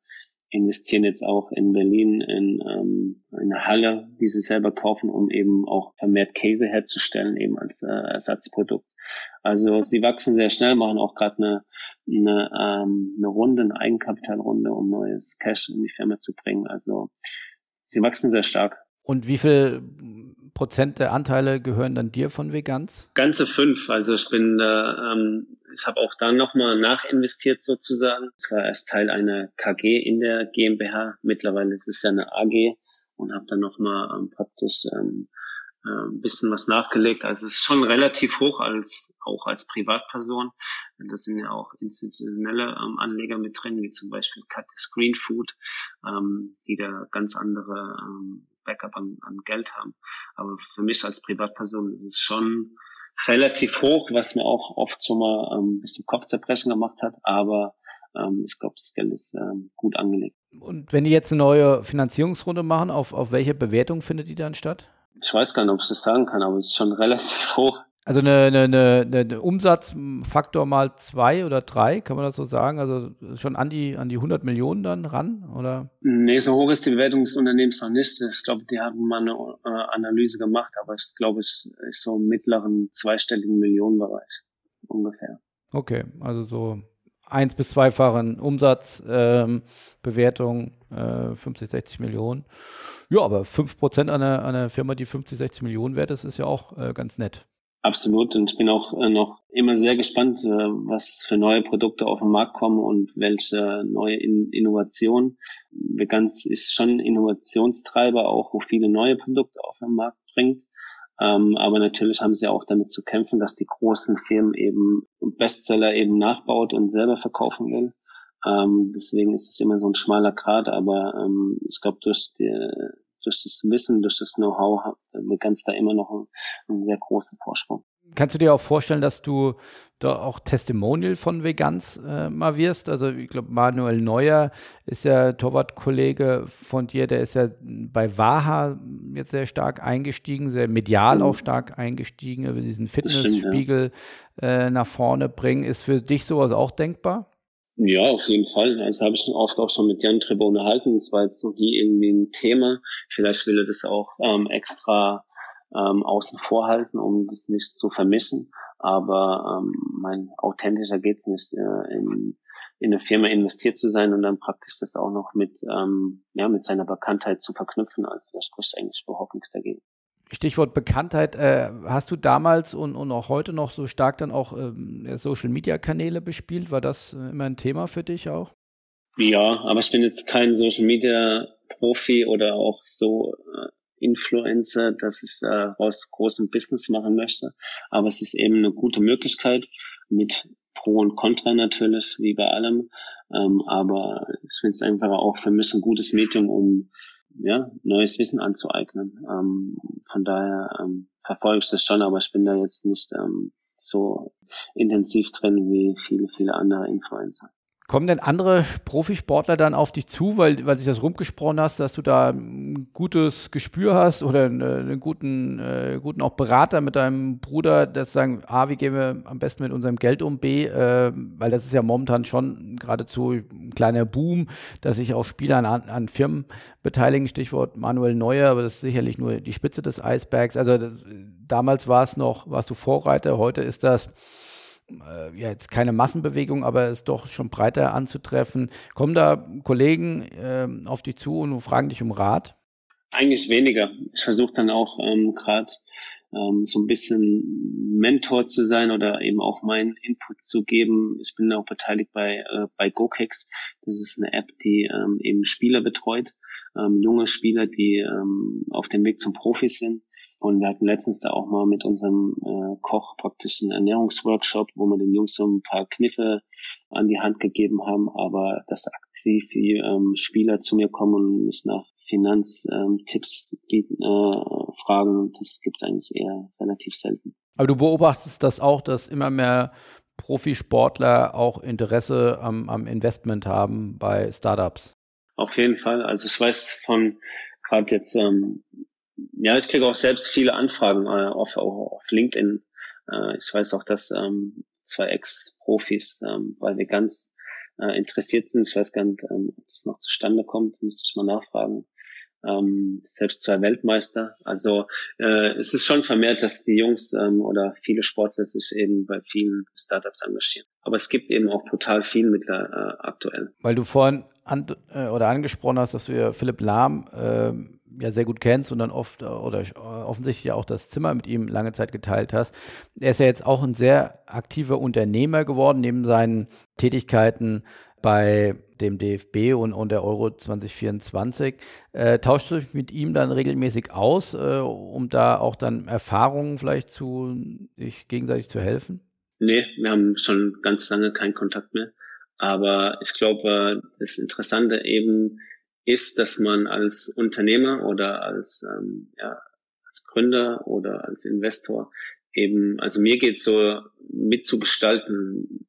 investieren jetzt auch in Berlin in ähm, eine Halle, die sie selber kaufen, um eben auch vermehrt Käse herzustellen, eben als äh, Ersatzprodukt. Also sie wachsen sehr schnell, machen auch gerade eine, eine, ähm, eine Runde, eine Eigenkapitalrunde, um neues Cash in die Firma zu bringen. Also sie wachsen sehr stark. Und wie viel Prozent der Anteile gehören dann dir von Veganz? Ganze fünf. Also ich bin ähm, ich habe auch da nochmal nachinvestiert sozusagen. Ich war erst Teil einer KG in der GmbH. Mittlerweile ist es ja eine AG und habe dann nochmal ähm, praktisch ähm, äh, ein bisschen was nachgelegt. Also es ist schon relativ hoch als auch als Privatperson. Das sind ja auch institutionelle ähm, Anleger mit drin, wie zum Beispiel Cut Screen Food, ähm, die da ganz andere ähm, Backup an, an Geld haben. Aber für mich als Privatperson ist es schon relativ hoch, was mir auch oft schon mal ähm, ein bisschen Kopfzerbrechen gemacht hat. Aber ähm, ich glaube, das Geld ist ähm, gut angelegt. Und wenn die jetzt eine neue Finanzierungsrunde machen, auf, auf welche Bewertung findet die dann statt? ich weiß gar nicht, ob ich das sagen kann, aber es ist schon relativ hoch. Also eine, eine, eine, eine Umsatzfaktor mal zwei oder drei, kann man das so sagen? Also schon an die, an die 100 Millionen dann ran, oder? Nee, so hoch ist die Bewertung des Unternehmens noch nicht. Ich glaube, die haben mal eine äh, Analyse gemacht, aber ich glaube, es ist so im mittleren zweistelligen Millionenbereich ungefähr. Okay, also so eins bis zweifachen Umsatzbewertung, ähm, äh, 50, 60 Millionen. Ja, aber 5% an einer, an einer Firma, die 50, 60 Millionen wert ist, ist ja auch äh, ganz nett. Absolut. Und ich bin auch äh, noch immer sehr gespannt, äh, was für neue Produkte auf den Markt kommen und welche neue in Innovationen. Veganz ist schon Innovationstreiber auch, wo viele neue Produkte auf den Markt bringt. Ähm, aber natürlich haben sie auch damit zu kämpfen, dass die großen Firmen eben Bestseller eben nachbaut und selber verkaufen will. Ähm, deswegen ist es immer so ein schmaler Grad, aber ähm, ich glaube, durch, die, durch das Wissen, durch das Know-how hat Veganz da immer noch einen, einen, sehr großen Vorsprung. Kannst du dir auch vorstellen, dass du da auch Testimonial von Veganz äh, mal wirst? Also ich glaube, Manuel Neuer ist ja Torwartkollege von dir, der ist ja bei Waha jetzt sehr stark eingestiegen, sehr medial mhm. auch stark eingestiegen, über diesen Fitnessspiegel ja. äh, nach vorne bringen. Ist für dich sowas auch denkbar? Ja, auf jeden Fall. Also habe ich oft auch schon mit Jan Tribbe unterhalten. Das war jetzt noch nie irgendwie ein Thema. Vielleicht will er das auch ähm, extra ähm, außen vor halten, um das nicht zu vermischen. Aber ähm, mein authentischer geht's nicht, äh, in, in eine Firma investiert zu sein und dann praktisch das auch noch mit, ähm, ja, mit seiner Bekanntheit zu verknüpfen. Also da spricht eigentlich überhaupt nichts dagegen. Stichwort Bekanntheit, äh, hast du damals und, und auch heute noch so stark dann auch ähm, Social Media Kanäle bespielt? War das äh, immer ein Thema für dich auch? Ja, aber ich bin jetzt kein Social Media Profi oder auch so äh, Influencer, dass ich daraus großen Business machen möchte. Aber es ist eben eine gute Möglichkeit mit Pro und Contra natürlich, wie bei allem. Ähm, aber ich finde es einfach auch für mich ein gutes Medium, um ja, neues Wissen anzueignen. Ähm, von daher ähm, verfolge ich das schon, aber ich bin da jetzt nicht ähm, so intensiv drin wie viele, viele andere Influencer. Kommen denn andere Profisportler dann auf dich zu, weil, weil sich das rumgesprochen hast, dass du da ein gutes Gespür hast oder einen, einen guten, äh, guten auch Berater mit deinem Bruder, das sagen, A, wie gehen wir am besten mit unserem Geld um, B, äh, weil das ist ja momentan schon geradezu ein kleiner Boom, dass sich auch Spieler an, an Firmen beteiligen, Stichwort Manuel Neuer, aber das ist sicherlich nur die Spitze des Eisbergs. Also das, damals war es noch, warst du Vorreiter, heute ist das äh, ja, jetzt keine Massenbewegung, aber ist doch schon breiter anzutreffen. Kommen da Kollegen äh, auf dich zu und fragen dich um Rat? Eigentlich weniger. Ich versuche dann auch ähm, gerade ähm, so ein bisschen Mentor zu sein oder eben auch meinen Input zu geben. Ich bin auch beteiligt bei, äh, bei GoKex. Das ist eine App, die ähm, eben Spieler betreut, ähm, junge Spieler, die ähm, auf dem Weg zum Profis sind und wir hatten letztens da auch mal mit unserem äh, Koch praktisch einen Ernährungsworkshop, wo wir den Jungs so ein paar Kniffe an die Hand gegeben haben, aber dass aktiv die ähm, Spieler zu mir kommen und mich nach Finanztipps ähm, äh, fragen, das gibt's eigentlich eher relativ selten. Aber du beobachtest das auch, dass immer mehr Profisportler auch Interesse am, am Investment haben bei Startups? Auf jeden Fall. Also ich weiß von gerade jetzt ähm, ja, ich kriege auch selbst viele Anfragen äh, auf, auf, auf LinkedIn. Äh, ich weiß auch, dass ähm, zwei Ex-Profis, ähm, weil wir ganz äh, interessiert sind, ich weiß gar nicht, ähm, ob das noch zustande kommt, müsste ich mal nachfragen. Ähm, selbst zwei Weltmeister. Also äh, es ist schon vermehrt, dass die Jungs ähm, oder viele Sportler sich eben bei vielen Startups engagieren. Aber es gibt eben auch total viel mittler äh, aktuell. Weil du vorhin an, äh, oder angesprochen hast, dass ja Philipp Lahm äh, ja sehr gut kennst und dann oft oder offensichtlich auch das Zimmer mit ihm lange Zeit geteilt hast. Er ist ja jetzt auch ein sehr aktiver Unternehmer geworden, neben seinen Tätigkeiten bei dem DFB und, und der Euro 2024. Äh, tauschst du dich mit ihm dann regelmäßig aus, äh, um da auch dann Erfahrungen vielleicht zu sich gegenseitig zu helfen? Nee, wir haben schon ganz lange keinen Kontakt mehr. Aber ich glaube, das Interessante eben ist, dass man als Unternehmer oder als, ähm, ja, als Gründer oder als Investor eben, also mir geht so mitzugestalten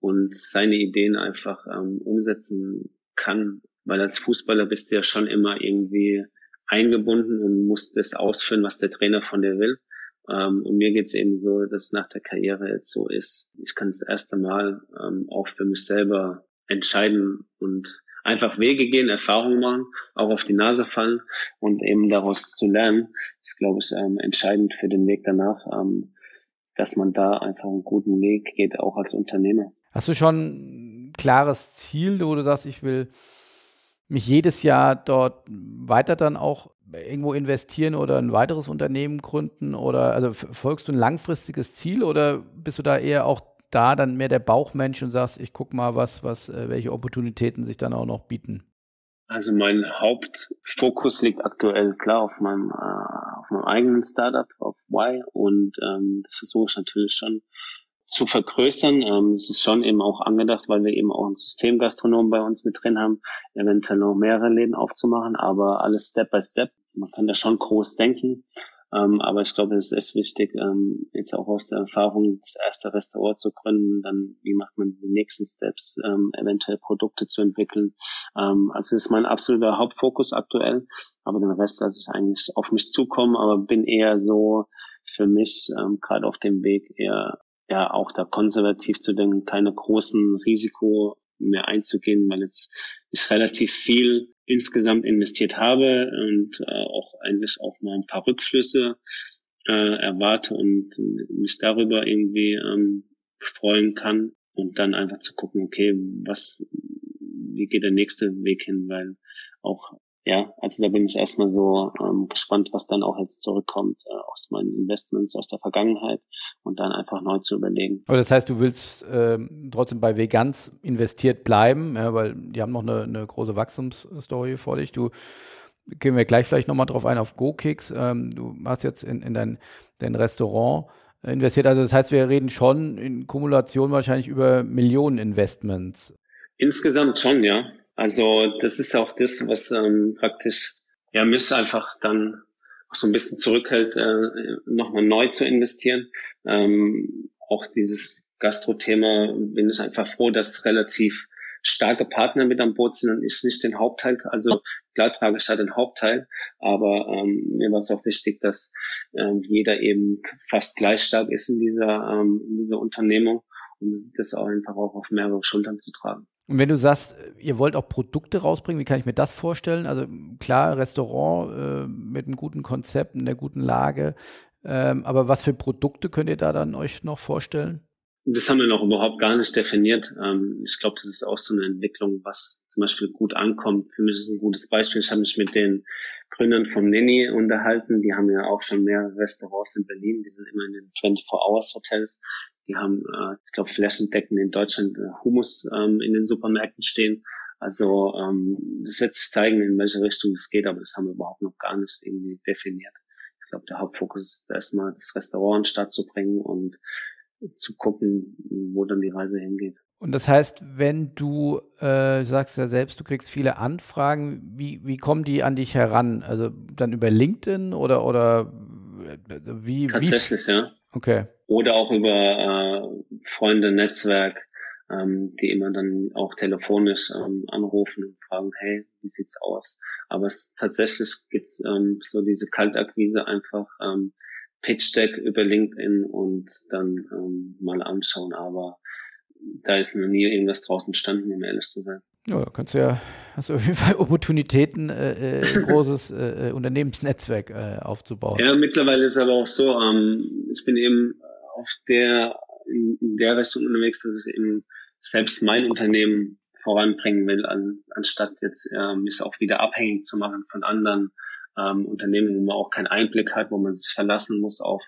und seine Ideen einfach ähm, umsetzen kann, weil als Fußballer bist du ja schon immer irgendwie eingebunden und musst das ausführen, was der Trainer von dir will. Ähm, und mir geht's eben so, dass nach der Karriere jetzt so ist, ich kann das erste Mal ähm, auch für mich selber entscheiden und einfach Wege gehen, Erfahrungen machen, auch auf die Nase fallen und eben daraus zu lernen, ist, glaube ich, ähm, entscheidend für den Weg danach, ähm, dass man da einfach einen guten Weg geht, auch als Unternehmer. Hast du schon ein klares Ziel, wo du sagst, ich will mich jedes Jahr dort weiter dann auch irgendwo investieren oder ein weiteres Unternehmen gründen oder also folgst du ein langfristiges Ziel oder bist du da eher auch da dann mehr der Bauchmensch und sagst, ich guck mal, was, was, äh, welche Opportunitäten sich dann auch noch bieten? Also mein Hauptfokus liegt aktuell klar auf meinem, äh, auf meinem eigenen Startup, auf Y und ähm, das versuche ich natürlich schon zu vergrößern. Ähm, es ist schon eben auch angedacht, weil wir eben auch einen Systemgastronom bei uns mit drin haben, eventuell noch mehrere Läden aufzumachen, aber alles Step by Step. Man kann da schon groß denken. Ähm, aber ich glaube, es ist wichtig, ähm, jetzt auch aus der Erfahrung, das erste Restaurant zu gründen, dann wie macht man die nächsten Steps, ähm, eventuell Produkte zu entwickeln. Ähm, also das ist mein absoluter Hauptfokus aktuell, aber den Rest lasse ich eigentlich auf mich zukommen, aber bin eher so für mich ähm, gerade auf dem Weg eher ja auch da konservativ zu denken, keine großen Risiko mehr einzugehen, weil jetzt ich relativ viel insgesamt investiert habe und äh, auch eigentlich auch mal ein paar Rückflüsse äh, erwarte und mich darüber irgendwie ähm, freuen kann und dann einfach zu gucken, okay, was, wie geht der nächste Weg hin, weil auch ja, also da bin ich erstmal so ähm, gespannt, was dann auch jetzt zurückkommt äh, aus meinen Investments aus der Vergangenheit und dann einfach neu zu überlegen. Aber das heißt, du willst äh, trotzdem bei Vegans investiert bleiben, ja, weil die haben noch eine, eine große Wachstumsstory vor dich. Du gehen wir gleich vielleicht nochmal drauf ein auf GoKicks. Ähm, du hast jetzt in, in dein, dein Restaurant investiert. Also das heißt, wir reden schon in Kumulation wahrscheinlich über Millionen Investments. Insgesamt schon, ja. Also das ist auch das, was ähm, praktisch ja mich einfach dann auch so ein bisschen zurückhält, äh, nochmal neu zu investieren. Ähm, auch dieses Gastro-Thema bin ich einfach froh, dass relativ starke Partner mit an Boot sind und ich nicht den Hauptteil. Also klar trage ich halt den Hauptteil, aber ähm, mir war es auch wichtig, dass ähm, jeder eben fast gleich stark ist in dieser, ähm, in dieser Unternehmung, um das auch einfach auch auf mehrere Schultern zu tragen. Und wenn du sagst, ihr wollt auch Produkte rausbringen, wie kann ich mir das vorstellen? Also klar, Restaurant äh, mit einem guten Konzept, in der guten Lage. Ähm, aber was für Produkte könnt ihr da dann euch noch vorstellen? Das haben wir noch überhaupt gar nicht definiert. Ähm, ich glaube, das ist auch so eine Entwicklung, was zum Beispiel gut ankommt. Für mich ist es ein gutes Beispiel. Ich habe mich mit den Gründern vom Nini unterhalten. Die haben ja auch schon mehrere Restaurants in Berlin. Die sind immer in den 24-Hours-Hotels. Die haben, äh, ich glaube, flächendeckend in Deutschland äh, Hummus ähm, in den Supermärkten stehen. Also ähm, das wird sich zeigen, in welche Richtung es geht, aber das haben wir überhaupt noch gar nicht irgendwie definiert. Ich glaube, der Hauptfokus ist erstmal das Restaurant in Stadt zu bringen und zu gucken, wo dann die Reise hingeht. Und das heißt, wenn du äh, sagst ja selbst, du kriegst viele Anfragen, wie, wie kommen die an dich heran? Also dann über LinkedIn oder oder äh, wie? Tatsächlich, wie? ja. Okay. Oder auch über äh, Freunde, Netzwerk, ähm, die immer dann auch telefonisch ähm, anrufen und fragen, hey, wie sieht's aus? Aber es tatsächlich gibt's ähm, so diese Kaltakquise einfach ähm, Pitch Deck über LinkedIn und dann ähm, mal anschauen. Aber da ist noch nie irgendwas draußen entstanden, um ehrlich zu sein. Ja, kannst du ja, hast du auf jeden Fall Opportunitäten, äh, äh ein großes äh, äh, Unternehmensnetzwerk äh, aufzubauen. Ja, mittlerweile ist es aber auch so, ähm, ich bin eben auf der, in, in der Richtung unterwegs, dass ich eben selbst mein Unternehmen voranbringen will, an, anstatt jetzt äh, mich auch wieder abhängig zu machen von anderen ähm, Unternehmen, wo man auch keinen Einblick hat, wo man sich verlassen muss auf,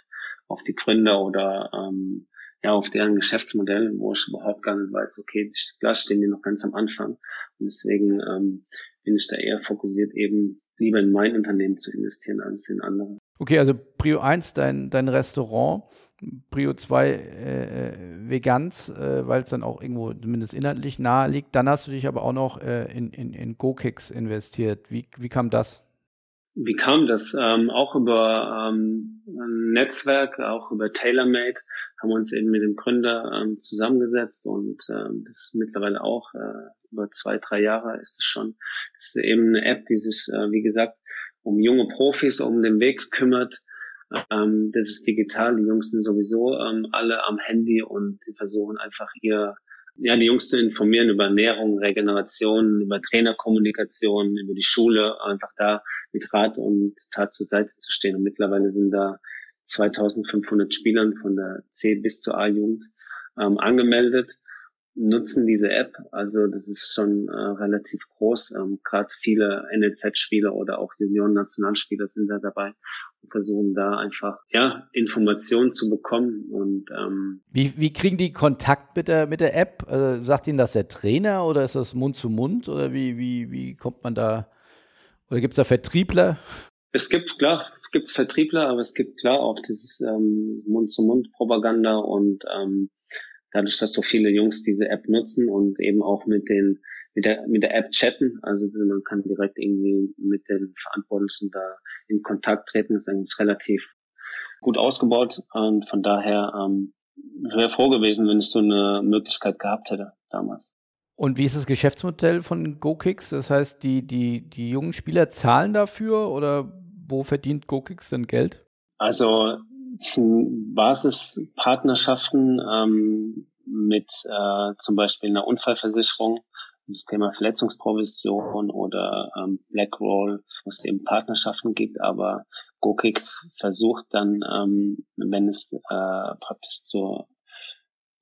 auf die Gründer oder ähm, ja, auf deren Geschäftsmodell, wo ich überhaupt gar nicht weiß, okay, klar stehen die noch ganz am Anfang. Und deswegen ähm, bin ich da eher fokussiert, eben lieber in mein Unternehmen zu investieren als in andere. Okay, also Prio 1, dein, dein Restaurant, Prio 2 äh, äh, Veganz, äh, weil es dann auch irgendwo zumindest inhaltlich nahe liegt. Dann hast du dich aber auch noch äh, in, in, in GoKicks investiert. Wie, wie kam das? Wie kam das? Ähm, auch über ähm, ein Netzwerk, auch über TaylorMade haben wir uns eben mit dem Gründer ähm, zusammengesetzt und ähm, das ist mittlerweile auch äh, über zwei, drei Jahre ist es schon. Das ist eben eine App, die sich, äh, wie gesagt, um junge Profis um den Weg kümmert. Ähm, das ist digital, die Jungs sind sowieso ähm, alle am Handy und die versuchen einfach ihr ja, die Jungs zu informieren über Ernährung, Regeneration, über Trainerkommunikation, über die Schule, einfach da mit Rat und Tat zur Seite zu stehen. Und mittlerweile sind da 2500 Spielern von der C bis zur A-Jugend ähm, angemeldet, nutzen diese App. Also das ist schon äh, relativ groß. Ähm, Gerade viele NLZ-Spieler oder auch Junioren-Nationalspieler sind da dabei und versuchen da einfach ja Informationen zu bekommen. Und ähm, wie, wie kriegen die Kontakt mit der mit der App? Also, sagt Ihnen das der Trainer oder ist das Mund zu Mund oder wie wie wie kommt man da? Oder gibt es da Vertriebler? Es gibt klar gibt es Vertriebler, aber es gibt klar auch dieses ähm, Mund-zu-Mund-Propaganda und ähm, dadurch, dass so viele Jungs diese App nutzen und eben auch mit den mit der mit der App chatten, also man kann direkt irgendwie mit den Verantwortlichen da in Kontakt treten, ist eigentlich relativ gut ausgebaut und von daher ähm, wäre froh gewesen, wenn ich so eine Möglichkeit gehabt hätte damals. Und wie ist das Geschäftsmodell von GoKicks? Das heißt, die, die, die jungen Spieler zahlen dafür oder wo verdient GoKicks denn Geld? Also Basispartnerschaften ähm, mit äh, zum Beispiel einer Unfallversicherung, das Thema Verletzungsprovision oder ähm, Blackroll, wo es eben Partnerschaften gibt, aber GoKicks versucht dann, ähm, wenn es äh, praktisch zur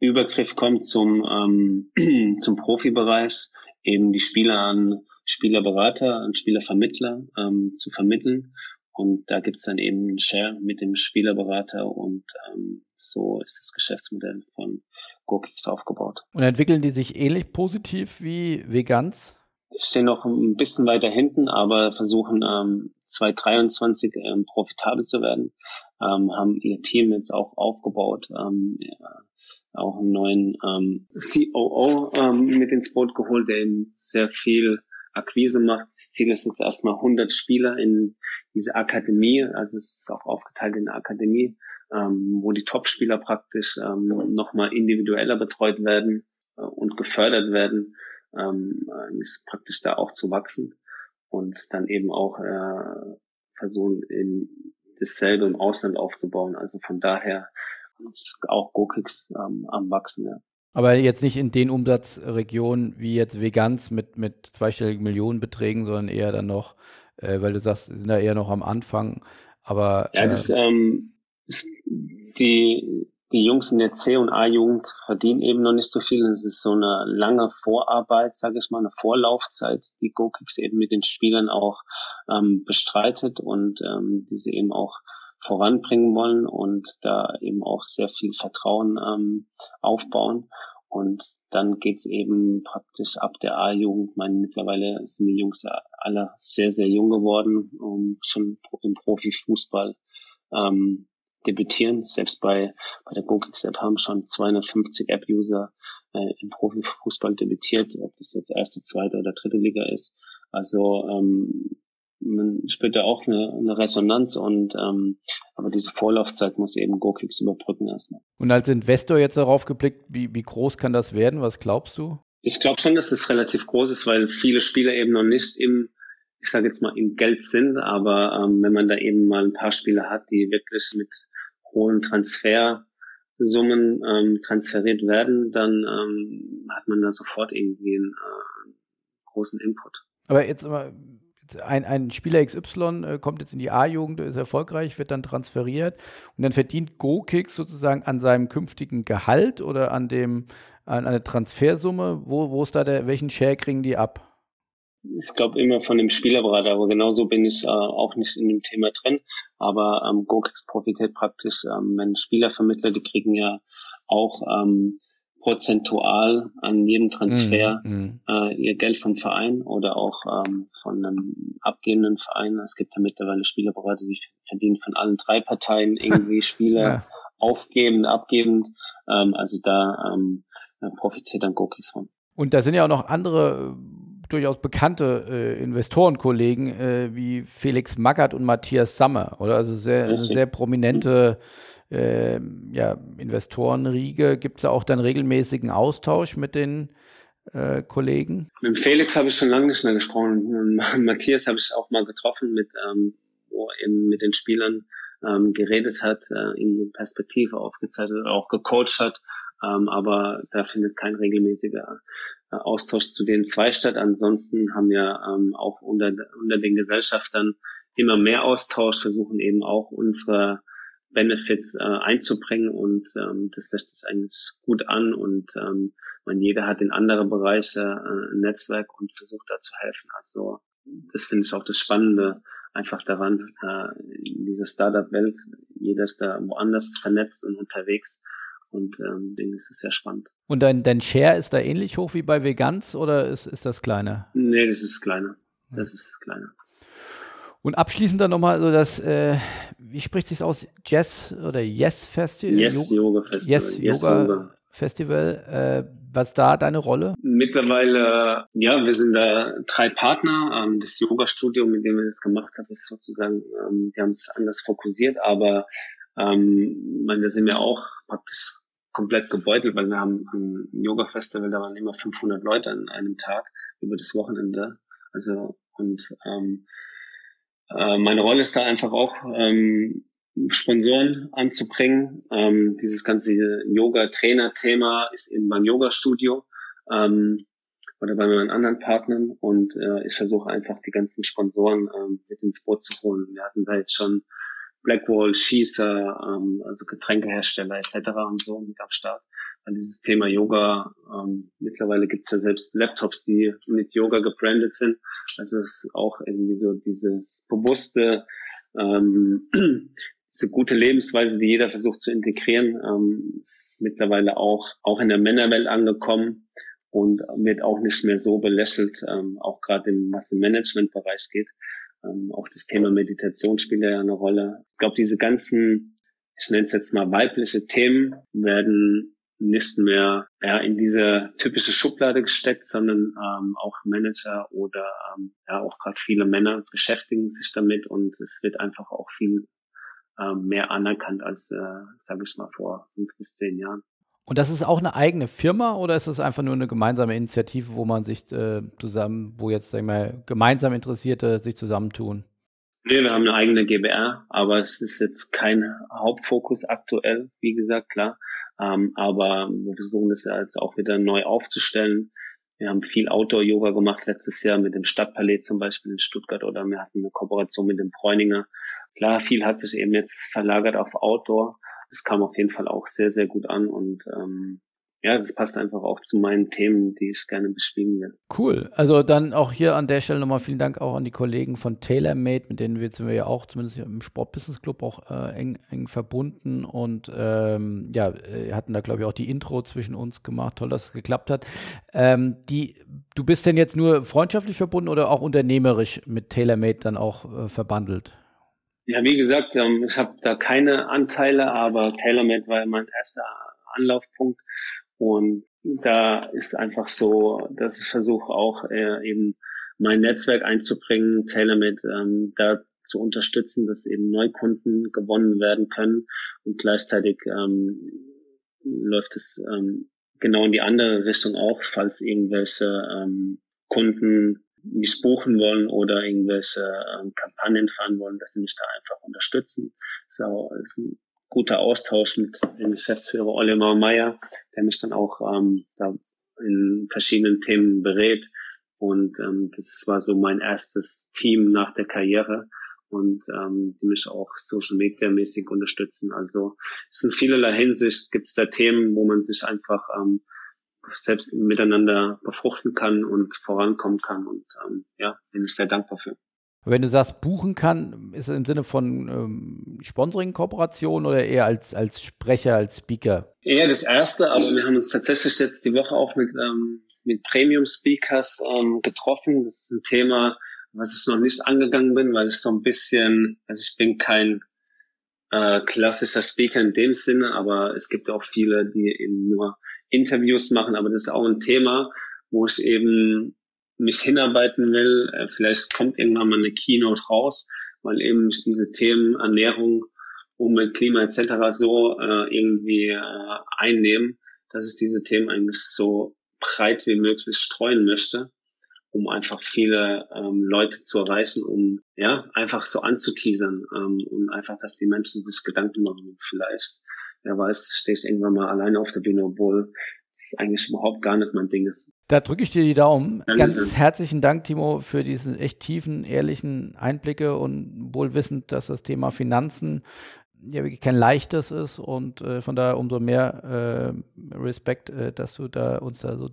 Übergriff kommt zum, ähm, zum Profibereich, eben die Spieler an Spielerberater und Spielervermittler ähm, zu vermitteln. Und da gibt's dann eben einen Share mit dem Spielerberater und ähm, so ist das Geschäftsmodell von GoKicks aufgebaut. Und entwickeln die sich ähnlich positiv wie Vegans? stehen noch ein bisschen weiter hinten, aber versuchen ähm, 2023 ähm, profitabel zu werden, ähm, haben ihr Team jetzt auch aufgebaut, ähm, ja, auch einen neuen ähm, COO ähm, mit ins Boot geholt, der eben sehr viel Akquise macht. Das Ziel ist jetzt erstmal 100 Spieler in diese Akademie, also es ist auch aufgeteilt in Akademie, ähm, wo die Top-Spieler praktisch ähm, nochmal individueller betreut werden äh, und gefördert werden, ähm, ist praktisch da auch zu wachsen und dann eben auch äh, versuchen, in dasselbe im Ausland aufzubauen. Also von daher ist auch GoKicks ähm, am Wachsen, ja. Aber jetzt nicht in den Umsatzregionen wie jetzt Vegans mit, mit zweistelligen Millionenbeträgen, sondern eher dann noch, äh, weil du sagst, sind da eher noch am Anfang. Aber ja, das, äh, ähm, die die Jungs in der C- und A-Jugend verdienen eben noch nicht so viel. Es ist so eine lange Vorarbeit, sage ich mal, eine Vorlaufzeit, die GoKicks eben mit den Spielern auch ähm, bestreitet und ähm, die sie eben auch voranbringen wollen und da eben auch sehr viel Vertrauen ähm, aufbauen. Und dann geht's eben praktisch ab der A-Jugend. meine, mittlerweile sind die Jungs alle sehr, sehr jung geworden, um schon im Profifußball ähm, debütieren. Selbst bei, bei der GoKicks-App haben schon 250 App-User äh, im Profifußball debütiert, ob das jetzt erste, zweite oder dritte Liga ist. Also ähm, man spürt da auch eine, eine Resonanz und ähm, aber diese Vorlaufzeit muss eben GoKicks überbrücken erstmal. Und als Investor jetzt darauf geblickt, wie, wie groß kann das werden? Was glaubst du? Ich glaube schon, dass es relativ groß ist, weil viele Spieler eben noch nicht im ich sage jetzt mal, im Geld sind, aber ähm, wenn man da eben mal ein paar Spieler hat, die wirklich mit hohen Transfersummen ähm, transferiert werden, dann ähm, hat man da sofort irgendwie einen äh, großen Input. Aber jetzt mal, ein, ein Spieler XY äh, kommt jetzt in die A-Jugend, ist erfolgreich, wird dann transferiert und dann verdient GoKicks sozusagen an seinem künftigen Gehalt oder an dem an einer Transfersumme. Wo, wo ist da der, welchen Share kriegen die ab? ich glaube immer von dem Spielerberater, aber genauso bin ich äh, auch nicht in dem Thema drin. Aber ähm, GoKicks profitiert praktisch, ähm, wenn Spielervermittler, die kriegen ja auch ähm, prozentual an jedem Transfer mm, Äh, ihr Geld vom Verein oder auch ähm, von einem abgebenden Verein. Es gibt ja mittlerweile Spielerberater, die verdienen von allen drei Parteien irgendwie Spieler ja. aufgebend, abgebend. Ähm, also da ähm, profitiert dann GoKicks von. Und da sind ja auch noch andere durchaus bekannte äh, Investorenkollegen äh, wie Felix Magath und Matthias Sammer, oder? Also sehr, sehr prominente äh, ja, Investorenriege. Gibt es auch dann regelmäßigen Austausch mit den äh, Kollegen? Mit Felix habe ich schon lange nicht mehr gesprochen. Matthias habe ich auch mal getroffen, mit, ähm, wo er eben mit den Spielern ähm, geredet hat, äh, ihnen Perspektive aufgezeigt hat, auch gecoacht hat. Ähm, aber da findet kein regelmäßiger Austausch zu den zwei statt. Ansonsten haben wir ähm, auch unter, unter den Gesellschaftern immer mehr Austausch, versuchen eben auch unsere Benefits äh, einzubringen und ähm, das lässt sich eigentlich gut an und ähm, man jeder hat in andere Bereiche äh, ein Netzwerk und versucht da zu helfen. Also das finde ich auch das Spannende einfach daran, äh, in dieser Startup-Welt, jeder ist da woanders vernetzt und unterwegs und ähm, deswegen ist es sehr spannend. Und dein, dein Share ist da ähnlich hoch wie bei Vegans oder ist, ist das kleiner? Nee, das ist kleiner. Das ist kleiner. Und abschließend dann nochmal so das, äh, wie spricht sich aus? Jazz oder Yes Festival? Yes Yoga Festival. Yes, yes Yoga, Yoga, Festival. Äh, was da deine Rolle? Mittlerweile, ja, wir sind da drei Partner. Ähm, das Yoga-Studio, mit dem wir das gemacht haben, ist sozusagen, ähm, die haben es anders fokussiert, aber ähm, meine, da sind wir auch praktisch komplett gebeutelt, weil wir haben ein Yoga-Festival, da waren immer 500 Leute an einem Tag über das Wochenende. Also und ähm, äh, meine Rolle ist da einfach auch ähm, Sponsoren anzubringen. Ähm, dieses ganze Yoga-Trainer-Thema ist eben beim Yoga-Studio ähm, oder bei meinen anderen Partnern und äh, ich versuche einfach die ganzen Sponsoren ähm, mit ins Boot zu holen. Wir hatten da jetzt schon Blackwall, Schießer, ähm, also Getränkehersteller etc. und so mit am Start. An dieses Thema Yoga. Ähm, mittlerweile gibt es ja selbst Laptops, die mit Yoga gebrandet sind. Also es ist auch irgendwie so dieses bewusste, ähm, diese gute Lebensweise, die jeder versucht zu integrieren, ähm, ist mittlerweile auch, auch in der Männerwelt angekommen und wird auch nicht mehr so belächelt, ähm, auch gerade im, was im Managementbereich geht. Ähm, auch das Thema Meditation spielt ja eine Rolle. Ich glaube, diese ganzen, ich nenne es jetzt mal weibliche Themen, werden nicht mehr ja, in diese typische Schublade gesteckt, sondern ähm, auch Manager oder ähm, ja auch gerade viele Männer beschäftigen sich damit und es wird einfach auch viel ähm, mehr anerkannt als, äh, sage ich mal, vor fünf bis zehn Jahren. Und das ist auch eine eigene Firma oder ist das einfach nur eine gemeinsame Initiative, wo man sich äh, zusammen, wo jetzt sag ich mal, gemeinsam Interessierte sich zusammentun? Nee, wir haben eine eigene GBR, aber es ist jetzt kein Hauptfokus aktuell, wie gesagt, klar. Ähm, aber wir versuchen das ja jetzt auch wieder neu aufzustellen. Wir haben viel Outdoor-Yoga gemacht letztes Jahr mit dem Stadtpalais zum Beispiel in Stuttgart oder wir hatten eine Kooperation mit dem Bräuninger. Klar, viel hat sich eben jetzt verlagert auf Outdoor. Das kam auf jeden Fall auch sehr, sehr gut an und ähm, ja, das passt einfach auch zu meinen Themen, die ich gerne beschrieben will. Cool. Also dann auch hier an der Stelle nochmal vielen Dank auch an die Kollegen von TaylorMade, mit denen wir, sind wir ja auch zumindest im Sport Business Club auch äh, eng, eng verbunden und ähm, ja, äh, hatten da glaube ich auch die Intro zwischen uns gemacht. Toll, dass es geklappt hat. Ähm, die, du bist denn jetzt nur freundschaftlich verbunden oder auch unternehmerisch mit TaylorMade dann auch äh, verbandelt? Ja, wie gesagt, ähm, ich habe da keine Anteile, aber TaylorMade war mein erster Anlaufpunkt und da ist einfach so, dass ich versuche auch äh, eben mein Netzwerk einzubringen, TaylorMade ähm, da zu unterstützen, dass eben Neukunden gewonnen werden können und gleichzeitig ähm, läuft es ähm, genau in die andere Richtung auch, falls irgendwelche ähm, Kunden mich buchen wollen oder irgendwelche ähm, Kampagnen fahren wollen, dass sie mich da einfach unterstützen. Das ist, auch, ist ein guter Austausch mit dem Geschäftsführer Oliver Meyer, der mich dann auch ähm, da in verschiedenen Themen berät. Und ähm, das war so mein erstes Team nach der Karriere und ähm, die mich auch Social Media mäßig unterstützen. Also es sind vielerlei Hinsicht, gibt es da Themen, wo man sich einfach ähm, selbst miteinander befruchten kann und vorankommen kann. Und ähm, ja, bin ich sehr dankbar für. Wenn du sagst, buchen kann, ist es im Sinne von ähm, Sponsoring-Kooperation oder eher als, als Sprecher, als Speaker? Eher das erste, aber wir haben uns tatsächlich jetzt die Woche auch mit, ähm, mit Premium-Speakers ähm, getroffen. Das ist ein Thema, was ich noch nicht angegangen bin, weil ich so ein bisschen, also ich bin kein äh, klassischer Speaker in dem Sinne, aber es gibt auch viele, die eben nur Interviews machen, aber das ist auch ein Thema, wo ich eben mich hinarbeiten will. Äh, vielleicht kommt irgendwann mal eine Keynote raus, weil eben mich diese Themen Ernährung, Umwelt, Klima etc. so äh, irgendwie äh, einnehmen, dass ich diese Themen eigentlich so breit wie möglich streuen möchte, um einfach viele ähm, Leute zu erreichen, um ja einfach so anzuteasern ähm, und einfach, dass die Menschen sich Gedanken machen. Vielleicht, wer weiß, stehe ich irgendwann mal alleine auf der Bühne, obwohl das eigentlich überhaupt gar nicht mein Ding ist. Da drücke ich dir die Daumen. Danke. Ganz herzlichen Dank, Timo, für diesen echt tiefen, ehrlichen Einblicke und wohl wissend, dass das Thema Finanzen ja wirklich kein leichtes ist und äh, von daher umso mehr äh, Respekt, äh, dass du da uns da so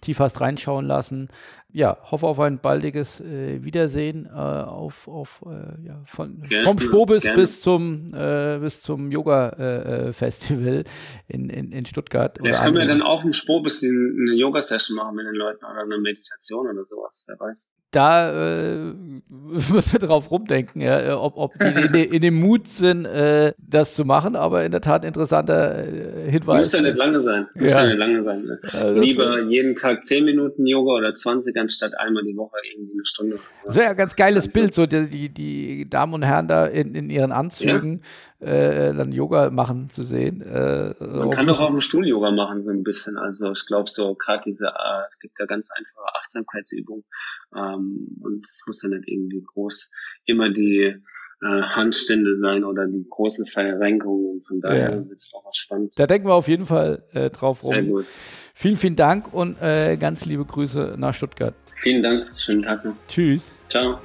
tief hast reinschauen lassen. Ja, hoffe auf ein baldiges äh, Wiedersehen äh, auf, auf äh, ja, von, gerne, vom Spobis bis zum bis zum Yoga Festival in, in, in Stuttgart. Vielleicht können wir dann auch im Spobis eine Yoga-Session machen mit den Leuten oder eine Meditation oder sowas, wer weiß da äh, müssen wir drauf rumdenken, ja, ob, ob die in, in, dem Mut sind, äh, das zu machen, aber in der Tat interessanter äh, Hinweis. Muss ja nicht lange sein. Muss ja, ja nicht lange sein. Ne? Ja, Lieber jeden Tag 10 Minuten Yoga oder 20 anstatt einmal die Woche irgendwie eine Stunde. Das wäre ja ein ganz geiles also. Bild, so die, die, die, Damen und Herren da in, in ihren Anzügen äh, dann Yoga machen zu sehen. Äh, Man kann doch auch im Stuhl Yoga machen, so ein bisschen. Also ich glaube so, gerade diese, äh, es gibt ja ganz einfache Achtsamkeitsübungen ähm, und es muss ja nicht irgendwie groß immer die äh, Handstände sein oder die großen Verrenkungen. Von daher ja. wird es auch was spannend. Da denken wir auf jeden Fall äh, drauf rum. Sehr gut. Vielen, vielen Dank und äh, ganz liebe Grüße nach Stuttgart. Vielen Dank. Schönen Tag noch. Tschüss. Ciao.